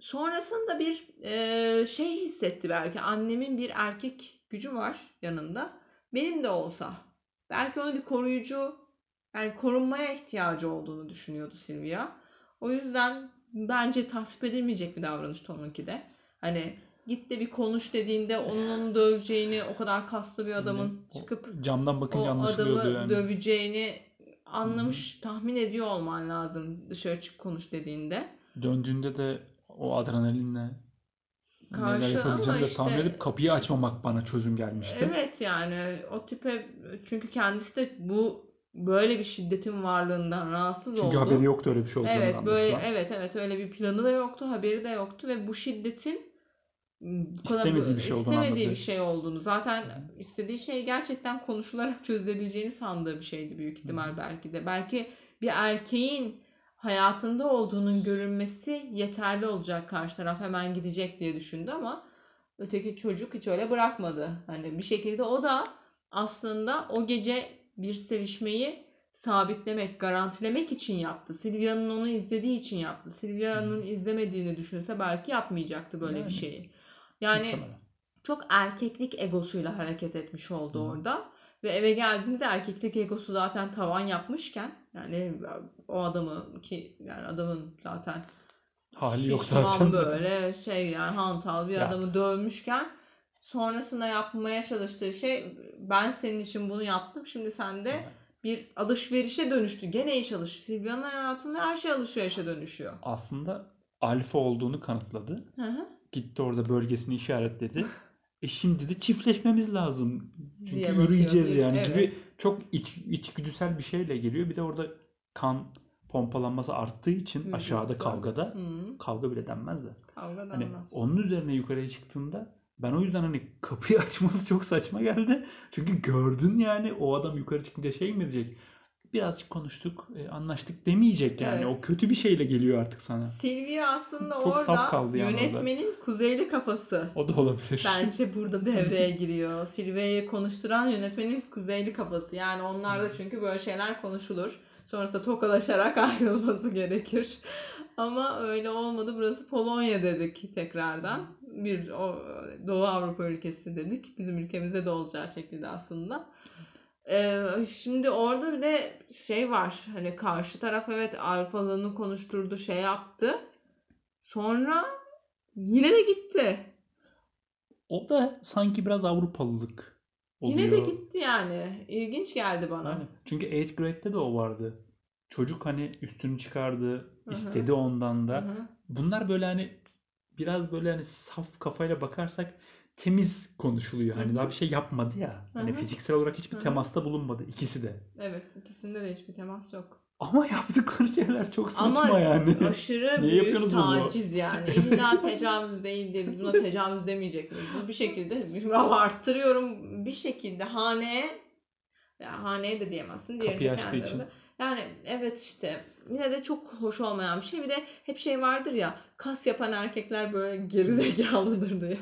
A: Sonrasında bir e, şey hissetti belki. Annemin bir erkek gücü var yanında. Benim de olsa. Belki onu bir koruyucu, yani korunmaya ihtiyacı olduğunu düşünüyordu Silvia. O yüzden bence tasvip edilmeyecek bir davranıştı onunki de. Hani git de bir konuş dediğinde onun onu döveceğini, o kadar kaslı bir adamın
B: o
A: çıkıp
B: camdan
A: o
B: bakınca anlaşılıyordu
A: adamı
B: yani.
A: döveceğini anlamış, tahmin ediyor olman lazım dışarı çık konuş dediğinde.
B: Döndüğünde de o adrenalinle
A: Karşı
B: neler yapabileceğini de tahmin
A: işte-
B: edip kapıyı açmamak bana çözüm gelmişti.
A: Evet yani o tipe çünkü kendisi de bu böyle bir şiddetin varlığından rahatsız
B: Çünkü
A: oldu.
B: haberi yoktu öyle bir şey olduğundan
A: Evet böyle
B: anlaşılan.
A: evet evet öyle bir planı da yoktu, haberi de yoktu ve bu şiddetin bu kadar
B: İstemediği bir şey olduğunu
A: istemediği bir şey olduğunu zaten istediği şey gerçekten konuşularak çözülebileceğini sandığı bir şeydi büyük ihtimal belki de. Belki bir erkeğin hayatında olduğunun görünmesi yeterli olacak karşı taraf hemen gidecek diye düşündü ama öteki çocuk hiç öyle bırakmadı. Hani bir şekilde o da aslında o gece bir sevişmeyi sabitlemek, garantilemek için yaptı. Silvia'nın onu izlediği için yaptı. Silvia'nın izlemediğini düşünse belki yapmayacaktı böyle
B: Yani.
A: bir şeyi. Yani
B: Muhtemelen.
A: çok erkeklik egosuyla hareket etmiş oldu
B: Hı.
A: orada. Ve eve geldiğinde de erkeklik egosu zaten tavan yapmışken yani o adamı ki yani adamın zaten
B: Hali yok
A: şişman
B: zaten.
A: böyle şey yani hantal bir
B: Ya.
A: adamı dövmüşken sonrasında yapmaya çalıştığı şey ben senin için bunu yaptım şimdi sen de bir alışverişe dönüştü. Gene iş alış. Silvia'nın hayatında her şey alışverişe dönüşüyor.
B: Aslında alfa olduğunu kanıtladı.
A: Hı hı.
B: Gitti orada bölgesini işaretledi. E şimdi de çiftleşmemiz lazım. Çünkü
A: Diye bakıyor.
B: üreyeceğiz yani
A: Evet.
B: gibi çok iç, içgüdüsel bir şeyle geliyor. Bir de orada kan pompalanması arttığı için
A: Vücutta.
B: aşağıda kavgada
A: Hı.
B: kavga bile denmez de.
A: Kavga
B: Hani
A: denmez.
B: onun üzerine yukarıya çıktığında ben o yüzden hani kapıyı açması çok saçma geldi. Çünkü gördün yani o adam yukarı çıkınca şey mi diyecek? Birazcık konuştuk, e, anlaştık demeyecek yani.
A: Evet.
B: O kötü bir şeyle geliyor artık sana.
A: Silvia aslında
B: Çok
A: orada
B: yani orada.
A: yönetmenin kuzeyli kafası.
B: O da olabilir.
A: Bence burada devreye giriyor. Silvia'yı konuşturan yönetmenin kuzeyli kafası. Yani onlarda çünkü böyle şeyler konuşulur. Sonrasında tokalaşarak ayrılması gerekir. Ama öyle olmadı. Burası Polonya dedik tekrardan. Bir o, Doğu Avrupa ülkesi dedik. Bizim ülkemize de olacağı şekilde aslında. Ee, şimdi orada bir de şey var. Hani karşı taraf evet alfalığını konuşturdu, şey yaptı. Sonra yine de gitti.
B: O da sanki biraz Avrupalılık oluyor.
A: Yine de gitti yani. İlginç geldi bana.
B: Aynen. Çünkü 8th grade'de de o vardı. Çocuk hani üstünü çıkardı,
A: hı.
B: istedi ondan da.
A: hı.
B: Bunlar böyle hani biraz böyle hani saf kafayla bakarsak temiz konuşuluyor. Hani daha bir şey yapmadı ya. Hani fiziksel olarak hiçbir temasta bulunmadı ikisi de.
A: Evet ikisinde de hiçbir temas yok.
B: Ama yaptıkları şeyler çok saçma
A: Ama
B: yani.
A: aşırı
B: Niye
A: büyük
B: yapıyorsunuz bunu?
A: taciz yani. İlla tecavüz değil de biz buna tecavüz demeyecek miyiz? Bu bir şekilde arttırıyorum bir şekilde haneye ya haneye de diyemezsin. Diğerini
B: Kapıyı açtığı
A: kendi
B: için.
A: arada. Yani evet işte yine de çok hoş olmayan bir şey. Bir de hep şey vardır ya kas yapan erkekler böyle gerizekalıdır diye.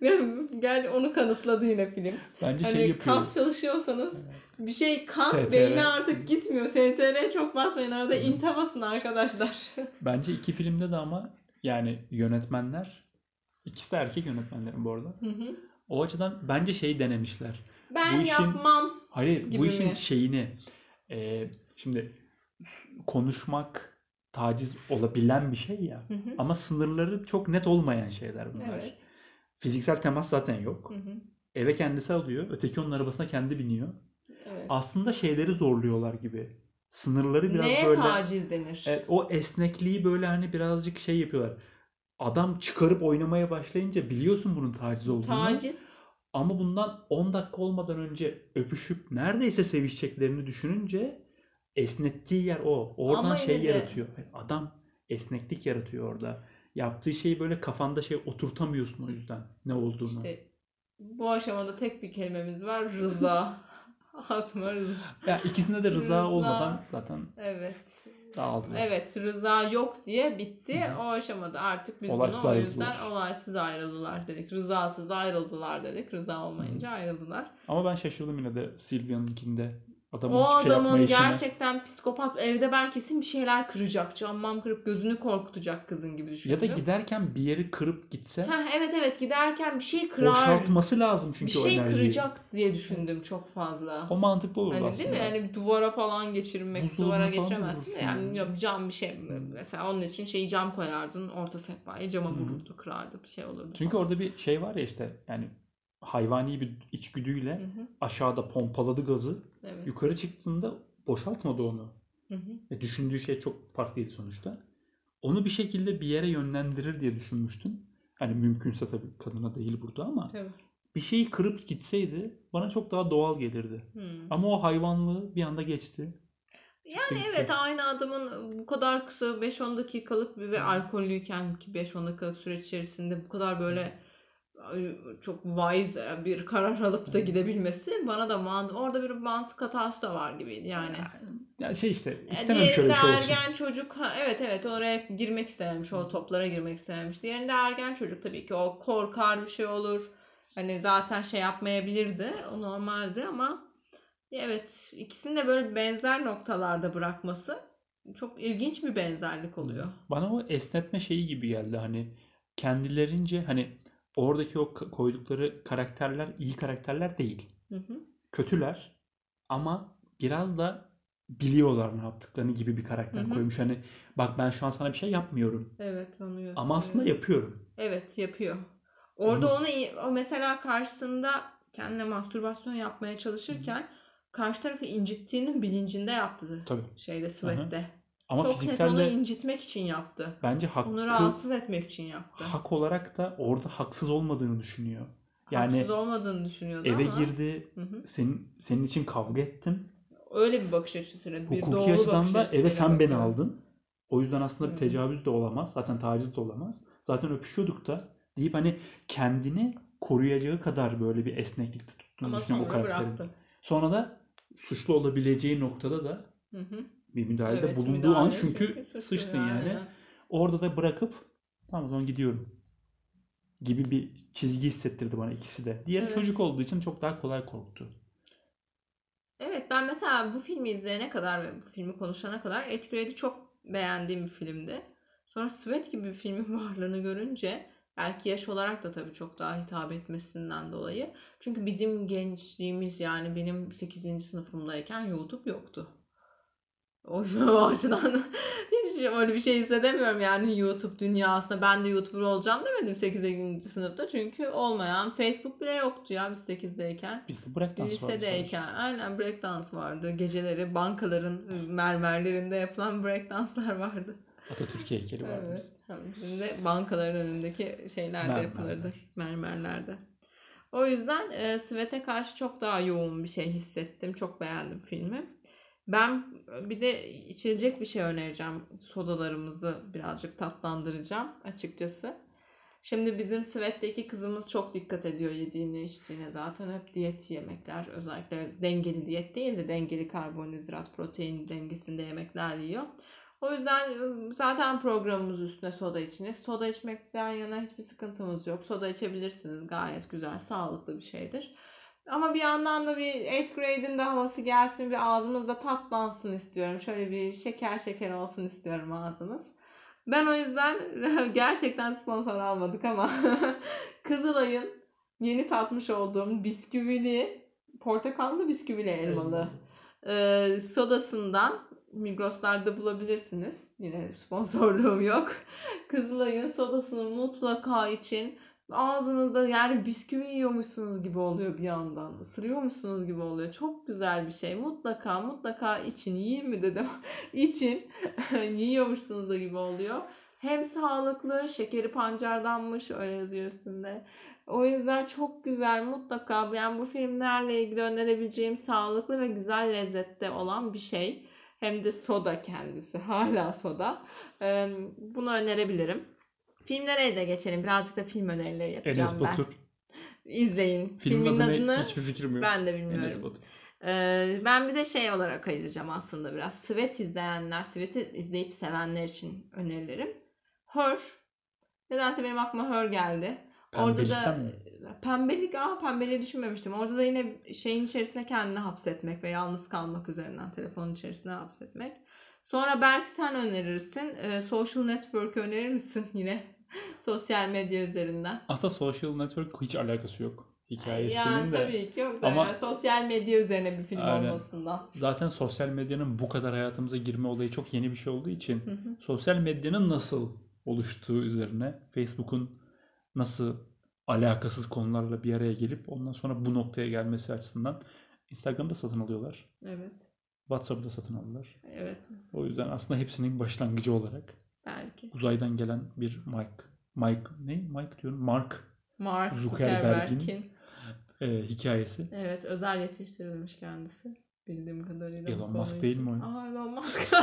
A: Gel onu kanıtladı yine film.
B: Bence
A: Hani
B: şey yapıyor.
A: kas çalışıyorsanız bir şey kan
B: STR.
A: beyne artık gitmiyor. STR'ye çok basmayın. Arada inte basın arkadaşlar.
B: Bence iki filmde de ama yani yönetmenler ikisi de erkek yönetmenlerin bu arada.
A: Hı hı.
B: O açıdan bence şeyi denemişler.
A: ben
B: Bu işin-
A: yapmam.
B: Hayır bu işin
A: mi?
B: şeyini e, şimdi konuşmak taciz olabilen bir şey ya.
A: Hı hı.
B: Ama sınırları çok net olmayan şeyler bunlar.
A: Evet.
B: Fiziksel temas zaten yok.
A: Hı hı.
B: Eve kendisi alıyor. Öteki onun arabasına kendi biniyor.
A: Evet.
B: Aslında şeyleri zorluyorlar gibi. Sınırları biraz
A: Neye
B: böyle
A: taciz denir?
B: Evet o esnekliği böyle hani birazcık şey yapıyorlar. Adam çıkarıp oynamaya başlayınca biliyorsun bunun taciz olduğunu.
A: Taciz.
B: Ama bundan 10 dakika olmadan önce öpüşüp neredeyse sevişeceklerini düşününce esnettiği yer o. Oradan
A: Ama
B: şey
A: de-
B: yaratıyor. Adam esneklik yaratıyor orada. Yaptığı şeyi böyle kafanda şey oturtamıyorsun o yüzden ne olduğunu.
A: İşte bu aşamada tek bir kelimemiz var. Rıza. Atma rıza.
B: Ya ikisinde de rıza,
A: Rıza.
B: olmadan zaten
A: Evet.
B: dağıldılar.
A: Evet rıza yok diye bitti.
B: Hı hı.
A: O aşamada artık biz
B: Olaysız
A: bunu o
B: ayrıldılar.
A: yüzden olaysız ayrıldılar dedik. Rızasız ayrıldılar dedik. Rıza olmayınca ayrıldılar.
B: Ama ben şaşırdım yine de Sylvia'nınkinde. Adamın
A: O
B: şey
A: adamın gerçekten psikopat. Evde ben kesin bir şeyler kıracak. Cammam kırıp gözünü korkutacak kızın gibi
B: Ya
A: düşündüm.
B: da giderken bir yeri kırıp gitse
A: Heh, evet evet giderken bir şey kırar.
B: boşaltması lazım çünkü
A: bir
B: o
A: şey
B: enerjiyi.
A: kıracak diye düşündüm çok fazla.
B: O mantıklı olurdu
A: Hani
B: aslında.
A: değil mi? Yani duvara falan geçirmek,
B: Buzdolabına
A: duvara geçiremezsin yani yok cam bir şey mesela onun için şeyi cam koyardın orta sehpayı cama
B: Hı.
A: vururdu kırardı bir şey olurdu.
B: Çünkü
A: falan.
B: orada bir şey var ya işte yani hayvani bir içgüdüyle
A: Hı hı,
B: aşağıda pompaladı gazı.
A: evet.
B: Yukarı çıktığında boşaltmadı onu.
A: Hı hı.
B: Ve düşündüğü şey çok farklıydı sonuçta. Onu bir şekilde bir yere yönlendirir diye düşünmüştüm. Hani mümkünse tabii kadına değil burada ama
A: Tabii.
B: bir şeyi kırıp gitseydi bana çok daha doğal gelirdi.
A: Hı.
B: Ama o hayvanlığı bir anda geçti.
A: Yani
B: gitti.
A: evet aynı adamın bu kadar kısa 5-10 dakikalık bir ve alkollüyken ki 5-10 dakikalık süreç içerisinde bu kadar böyle çok wise bir karar alıp da gidebilmesi bana da man orada bir mantık hatası da var gibiydi yani.
B: Ya şey işte
A: Yani
B: istemem şöyle bir şey olsun.
A: ergen çocuk ha, evet evet oraya girmek istememiş o toplara girmek istememiş. Diğerinde ergen çocuk tabii ki o korkar bir şey olur. Hani zaten şey yapmayabilirdi. O normaldi ama evet ikisini de böyle benzer noktalarda bırakması çok ilginç bir benzerlik oluyor.
B: Bana o esnetme şeyi gibi geldi hani kendilerince hani oradaki o koydukları karakterler iyi karakterler değil.
A: Hı hı.
B: Kötüler ama biraz da biliyorlar ne yaptıklarını gibi bir karakter
A: Hı hı.
B: koymuş. Hani bak ben şu an sana bir şey yapmıyorum
A: Evet onu gösteriyor.
B: ama aslında yapıyorum.
A: Evet yapıyor. Orada onu iyi- o mesela karşısında kendine mastürbasyon yapmaya çalışırken karşı tarafı incittiğinin bilincinde yaptı.
B: Tabii.
A: Şeyde Sweat'te.
B: Ama
A: Çok net onu
B: fizikselde
A: incitmek için yaptı.
B: bence hakkı
A: Onu rahatsız etmek için yaptı.
B: hak olarak da orada haksız olmadığını düşünüyor. Yani
A: Haksız olmadığını düşünüyordu
B: eve
A: ama.
B: girdi,
A: Hı hı.
B: senin senin için kavga ettim.
A: Öyle bir bakış açısıyla. Bir
B: Hukuki
A: bakış
B: açıdan da
A: açısıyla
B: eve sen beni
A: bakıyor.
B: aldın. O yüzden aslında bir tecavüz de olamaz. Zaten taciz de olamaz. Zaten öpüşüyorduk da deyip hani kendini koruyacağı kadar böyle bir esneklikte tuttuğunu
A: Ama
B: düşünüyorum o karakterin.
A: bıraktı.
B: Sonra da suçlu olabileceği noktada da
A: Hı hı.
B: Bir müdahalede
A: Evet,
B: bulunduğu
A: müdahale
B: an çünkü
A: suçlu
B: sıçtın yani.
A: aynen.
B: Orada da bırakıp tamam zaman gidiyorum gibi bir çizgi hissettirdi bana ikisi de. Diğeri
A: Evet.
B: çocuk olduğu için çok daha kolay korktu.
A: Evet ben mesela bu filmi izleyene kadar ve bu filmi konuşana kadar Etgrade'i çok beğendiğim bir filmdi. Sonra Sweat gibi bir filmin varlığını görünce belki yaş olarak da tabii çok daha hitap etmesinden dolayı. Çünkü bizim gençliğimiz yani benim 8. sınıfımdayken YouTube yoktu. O, o açıdan hiç öyle bir şey hissedemiyorum yani YouTube dünyasında. Ben de YouTuber olacağım demedim 8. sınıfta. Çünkü olmayan Facebook bile yoktu ya biz 8'deyken.
B: Bizde breakdance vardı.
A: Lisedeyken aynen breakdance vardı. Geceleri bankaların mermerlerinde yapılan breakdance'lar vardı.
B: Atatürk heykeli var
A: Evet.
B: Bizim
A: de bankaların önündeki şeylerde
B: Mermerler.
A: yapılırdı. Mermerlerde. O yüzden e, Svet'e karşı çok daha yoğun bir şey hissettim. Çok beğendim filmi. Ben bir de içilecek bir şey önereceğim. Sodalarımızı birazcık tatlandıracağım açıkçası. Şimdi bizim Svet'teki kızımız çok dikkat ediyor yediğine içtiğine. Zaten hep diyet yemekler. Özellikle dengeli diyet değil de dengeli karbonhidrat, protein dengesinde yemekler yiyor. O yüzden ıı, zaten programımız üstüne soda içiniz. Soda içmekten yana hiçbir sıkıntımız yok. Soda içebilirsiniz. Gayet güzel, sağlıklı bir şeydir. Ama bir yandan da bir 8th grade'in de havası gelsin, bir ağzımızda tatlansın istiyorum. Şöyle bir şeker şeker olsun istiyorum ağzımız. Ben o yüzden gerçekten sponsor almadık ama Kızılay'ın yeni tatmış olduğum bisküvili, portakallı bisküvili elmalı e, sodasından Migros'larda bulabilirsiniz. Yine sponsorluğum yok. Kızılay'ın sodasını mutlaka için ağzınızda yani bisküvi yiyormuşsunuz gibi oluyor bir yandan. Isırıyormuşsunuz gibi oluyor. Çok güzel bir şey. Mutlaka mutlaka için. Yiyeyim mi dedim. için. Yiyormuşsunuz da gibi oluyor. Hem sağlıklı, şekeri pancardanmış öyle yazıyor üstünde. O yüzden çok güzel mutlaka yani bu filmlerle ilgili önerebileceğim sağlıklı ve güzel lezzette olan bir şey. Hem de soda kendisi. Hala soda. Bunu önerebilirim. Filmlere de geçelim. Birazcık da film önerileri yapacağım
B: Enes
A: ben.
B: Batur.
A: İzleyin.
B: Filmin,
A: Filmin
B: adını
A: adını
B: hiçbir fikrim yok.
A: ben de
B: Enes
A: bilmiyorum.
B: Batur.
A: Ee, ben bir de şey olarak ayıracağım aslında biraz. Svet izleyenler, Svet'i izleyip sevenler için önerilerim. Her. Nedense benim aklıma Her geldi. Orada da
B: mi?
A: pembelik, aa pembeliği düşünmemiştim. Orada da yine şeyin içerisine kendini hapsetmek ve yalnız kalmak üzerinden telefonun içerisine hapsetmek. Sonra belki sen önerirsin. Ee, social network önerir misin yine? Sosyal medya üzerinden.
B: Aslında Social Network hiç alakası yok. Hikayesinin
A: yani
B: de.
A: tabii ki yok da
B: Ama-
A: yani sosyal medya üzerine bir film
B: Aynen.
A: olmasından.
B: Zaten sosyal medyanın bu kadar hayatımıza girme olayı çok yeni bir şey olduğu için
A: Hı hı.
B: sosyal medyanın nasıl oluştuğu üzerine Facebook'un nasıl alakasız konularla bir araya gelip ondan sonra bu noktaya gelmesi açısından Instagram'da satın alıyorlar.
A: Evet.
B: WhatsApp'ı da satın aldılar.
A: Evet.
B: O yüzden aslında hepsinin başlangıcı olarak
A: Belki.
B: uzaydan gelen bir Mike Mike ne? Mike diyorum. Mark
A: Mark
B: Zuckerberg'in-
A: Zuckerberg'in.
B: e, hikayesi.
A: Evet özel yetiştirilmiş kendisi. Bildiğim kadarıyla.
B: Elon Musk değil mi o?
A: Aa Elon Musk.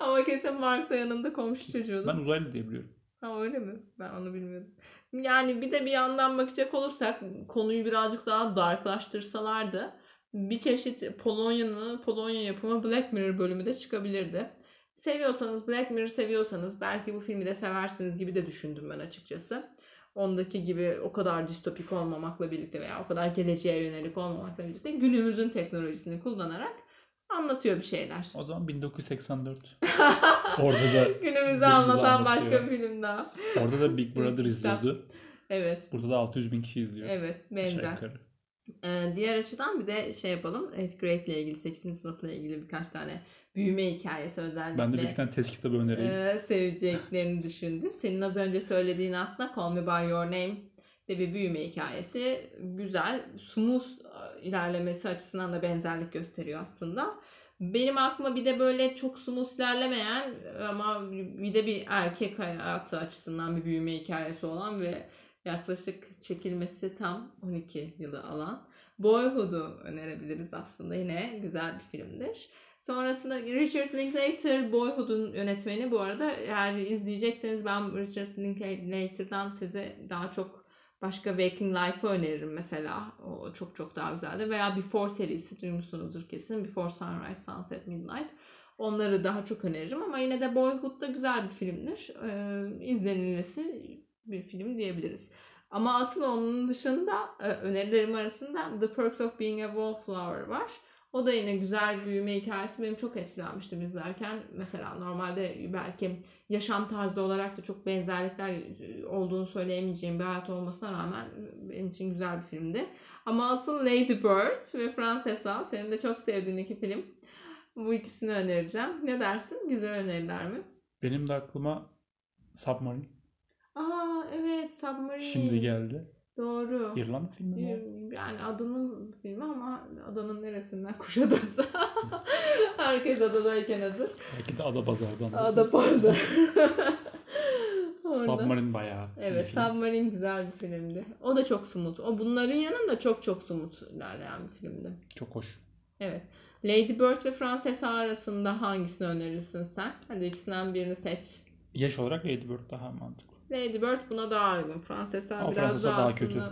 A: Ama kesin Mark da yanında komşu çocuğu.
B: Ben uzaylı diye biliyorum.
A: Ha öyle mi? Ben onu bilmiyordum. Yani bir de bir yandan bakacak olursak konuyu birazcık daha darklaştırsalardı bir çeşit Polonya'nın Polonya yapımı Black Mirror bölümü de çıkabilirdi. Seviyorsanız Black Mirror seviyorsanız belki bu filmi de seversiniz gibi de düşündüm ben açıkçası. Ondaki gibi o kadar distopik olmamakla birlikte veya o kadar geleceğe yönelik olmamakla birlikte günümüzün teknolojisini kullanarak anlatıyor bir şeyler.
B: O zaman 1984. Orada da
A: Günümüzü anlatan başka
B: anlatıyor.
A: bir film daha.
B: orada da Big Brother izliyordu.
A: Evet.
B: Burada da 600 bin kişi izliyor.
A: Evet. Benzer. Ee, diğer açıdan bir de şey yapalım. 8th grade ile ilgili, 8. sınıfla ilgili birkaç tane büyüme hikayesi özellikle
B: Ben de bir iki tane test kitabı önereyim.
A: e, seveceklerini düşündüm. Senin az önce söylediğin aslında Call Me By Your Name de bir büyüme hikayesi. Güzel, smooth e, ilerlemesi açısından da benzerlik gösteriyor aslında. Benim aklıma bir de böyle çok smooth ilerlemeyen ama bir de bir erkek hayatı açısından bir büyüme hikayesi olan ve yaklaşık çekilmesi tam 12 yılı alan Boyhood'u önerebiliriz aslında. Yine güzel bir filmdir. Sonrasında Richard Linklater Boyhood'un yönetmeni. Bu arada eğer izleyecekseniz ben Richard Linklater'dan size daha çok başka Waking Life'ı öneririm mesela. O çok çok daha güzeldir. Veya Before serisi duymuşsunuzdur kesin. Before Sunrise, Sunset, Midnight. Onları daha çok öneririm ama yine de Boyhood da güzel bir filmdir. Ee, izlenilmesi bir film diyebiliriz. Ama asıl onun dışında e, önerilerim arasında The Perks of Being a Wallflower var. O da yine güzel büyüme hikayesi. Benim çok etkilenmiştim izlerken. Mesela normalde belki yaşam tarzı olarak da çok benzerlikler olduğunu söyleyemeyeceğim bir hayat olmasına rağmen benim için güzel bir filmdi. Ama asıl Lady Bird ve Francesa senin de çok sevdiğin iki film. Bu ikisini önereceğim. Ne dersin? Güzel öneriler mi?
B: Benim de aklıma Submarine
A: Aa evet Submarine.
B: şimdi geldi.
A: Doğru.
B: İrlanda filmi mi?
A: yani adanın filmi ama adanın neresinden Kuşadası. Herkes adadayken hazır.
B: Belki de Ada Pazar'dan.
A: Ada pazar.
B: Submarine bayağı.
A: Evet. Submarine güzel bir filmdi. O da çok smooth. O bunların yanında çok çok smooth ilerleyen bir filmdi.
B: Çok hoş.
A: Evet. Lady Bird ve Francesa arasında hangisini önerirsin sen? Hadi ikisinden birini seç.
B: Yaş olarak Lady Bird daha mantıklı.
A: Lady Bird buna daha uygun. Francesa
B: Ama
A: biraz
B: Fransesa
A: daha,
B: daha
A: aslında...
B: kötü.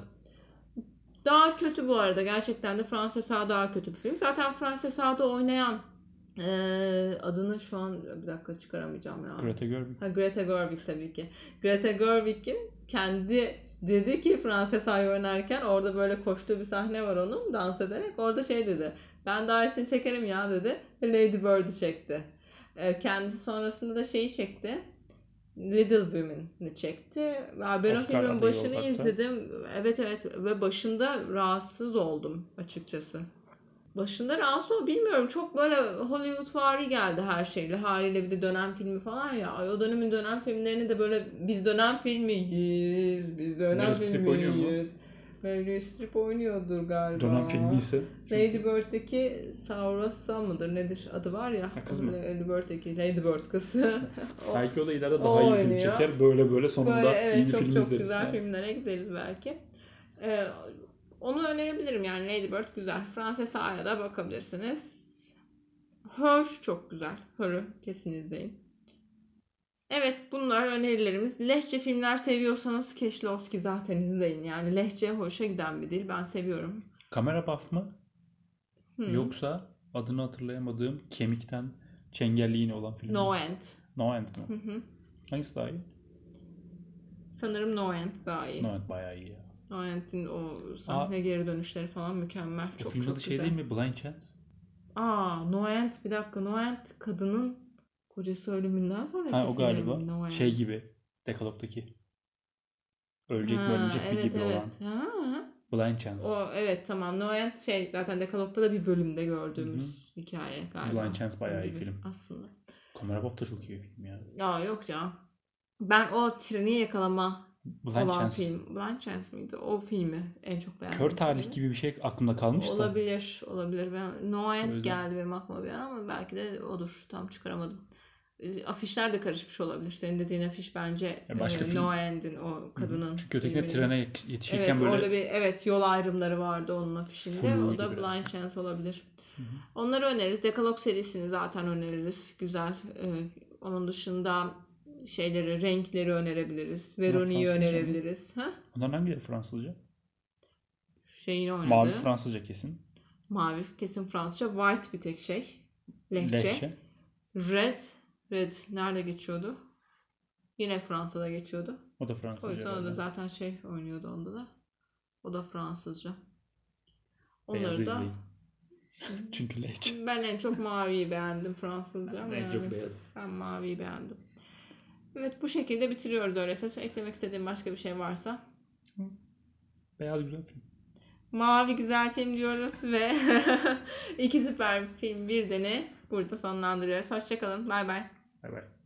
A: Daha kötü bu arada. Gerçekten de Francesa daha kötü bir film. Zaten Francesa'da oynayan eee, adını şu an bir dakika çıkaramayacağım ya.
B: Greta Gerwig.
A: Ha, Greta Gerwig tabii ki. Greta Gerwig'in kendi dedi ki Fransesa'yı oynarken orada böyle koştuğu bir sahne var onun dans ederek. Orada şey dedi. Ben daha iyisini çekerim ya dedi. Lady Bird'ü çekti. Ee, kendisi sonrasında da şeyi çekti. Little Women'ı çekti. Ben o filmin başını
B: hatta.
A: izledim. Evet evet ve başında rahatsız oldum açıkçası. Başında rahatsız ol bilmiyorum çok böyle Hollywood vari geldi her şeyle haliyle bir de dönem filmi falan ya Ay, o dönemin dönem filmlerini de böyle biz dönem filmiyiz biz dönem
B: Meryl
A: filmiyiz Meryl Streep oynuyordur galiba
B: Dönem filmi ise.
A: Lady Bird'deki Saurasa mıdır nedir adı var ya
B: Ha, kız mı?
A: Lady Bird'deki Lady Bird kızı O-
B: Belki o da ileride daha iyi film
A: oynuyor.
B: çeker. Böyle böyle sonunda
A: Böyle
B: iyi
A: evet
B: bir
A: çok
B: film
A: çok
B: izleriz.
A: güzel
B: yani.
A: filmlere gideriz belki. Ee, onu önerebilirim yani Lady Bird güzel. Francesa'ya da bakabilirsiniz. Her çok güzel. Her'ü kesin izleyin. Evet bunlar önerilerimiz. Lehçe filmler seviyorsanız Keşlovski zaten izleyin. Yani lehçe hoşa giden bir dil. Ben seviyorum.
B: Kamera buff mı?
A: Hı.
B: Yoksa adını hatırlayamadığım kemikten çengelli iğne olan film. mi?
A: No End.
B: No End mi?
A: Hı hı.
B: Hangisi daha iyi?
A: Sanırım No End daha iyi.
B: No End bayağı iyi ya.
A: No End'in o sahne geri dönüşleri falan mükemmel.
B: O
A: Çok
B: filmin
A: çok
B: adı şey
A: güzel.
B: değil mi? Blind Chance.
A: Aa, Noent bir dakika. Noent kadının kocası ölümünden sonraki
B: Ha o galiba.
A: Noent.
B: Şey gibi. Dekalog'daki. Ölecek mi
A: Ha,
B: ölmeyecek mi
A: evet,
B: gibi olan.
A: evet. Ha.
B: Blind Chance.
A: O evet tamam. Noent şey zaten Dekalog'da da bir bölümde gördüğümüz hikaye galiba.
B: Blind Chance bayağı
A: O
B: iyi
A: gibi
B: film.
A: Aslında.
B: Kamera buff da çok iyi film ya.
A: Ya yok ya. Ben o treni yakalama
B: Blind
A: olan
B: Chance.
A: film. Blind Chance miydi? O filmi en çok beğendim.
B: Kör talih gibi bir şey aklımda kalmış da.
A: Olabilir, olabilir. Ben
B: Öyle.
A: geldi benim aklıma bir an ama belki de odur. Tam çıkaramadım. E, Afişler de karışmış olabilir. Senin dediğin afiş bence
B: Ya başka
A: e,
B: film-
A: Noent'in o kadının.
B: Çünkü ötekine trene yet- yetişirken
A: Evet
B: böyle
A: orada bir evet yol ayrımları vardı onun afişinde. O da
B: biraz.
A: Blind Chance olabilir. Onları öneririz. Dekalog serisini zaten öneririz. Güzel. Ee, onun dışında şeyleri, renkleri önerebiliriz. Veroni'yi önerebiliriz. Ha?
B: Onların hangileri Fransızca?
A: Şeyini oynadı.
B: Mavi
A: Mavi,
B: Fransızca kesin.
A: kesin Fransızca. White bir tek şey. Lehçe.
B: Lehçe.
A: Red. Red nerede geçiyordu? Yine Fransa'da geçiyordu.
B: O da
A: O
B: Fransızca.
A: yüzden o da
B: herhalde.
A: zaten şey oynuyordu onda da. O da Fransızca. Onları da.
B: Çünkü lehçe.
A: ben en çok maviyi beğendim Fransızca. ama
B: En
A: yani
B: çok beyaz.
A: ben maviyi beğendim. Evet bu şekilde bitiriyoruz öyleyse. Eklemek istediğim başka bir şey varsa.
B: Beyaz güzel film.
A: Mavi güzel film diyoruz ve iki süper film bir deni burada sonlandırıyoruz. Hoşçakalın. Bay bay.
B: Bay bay.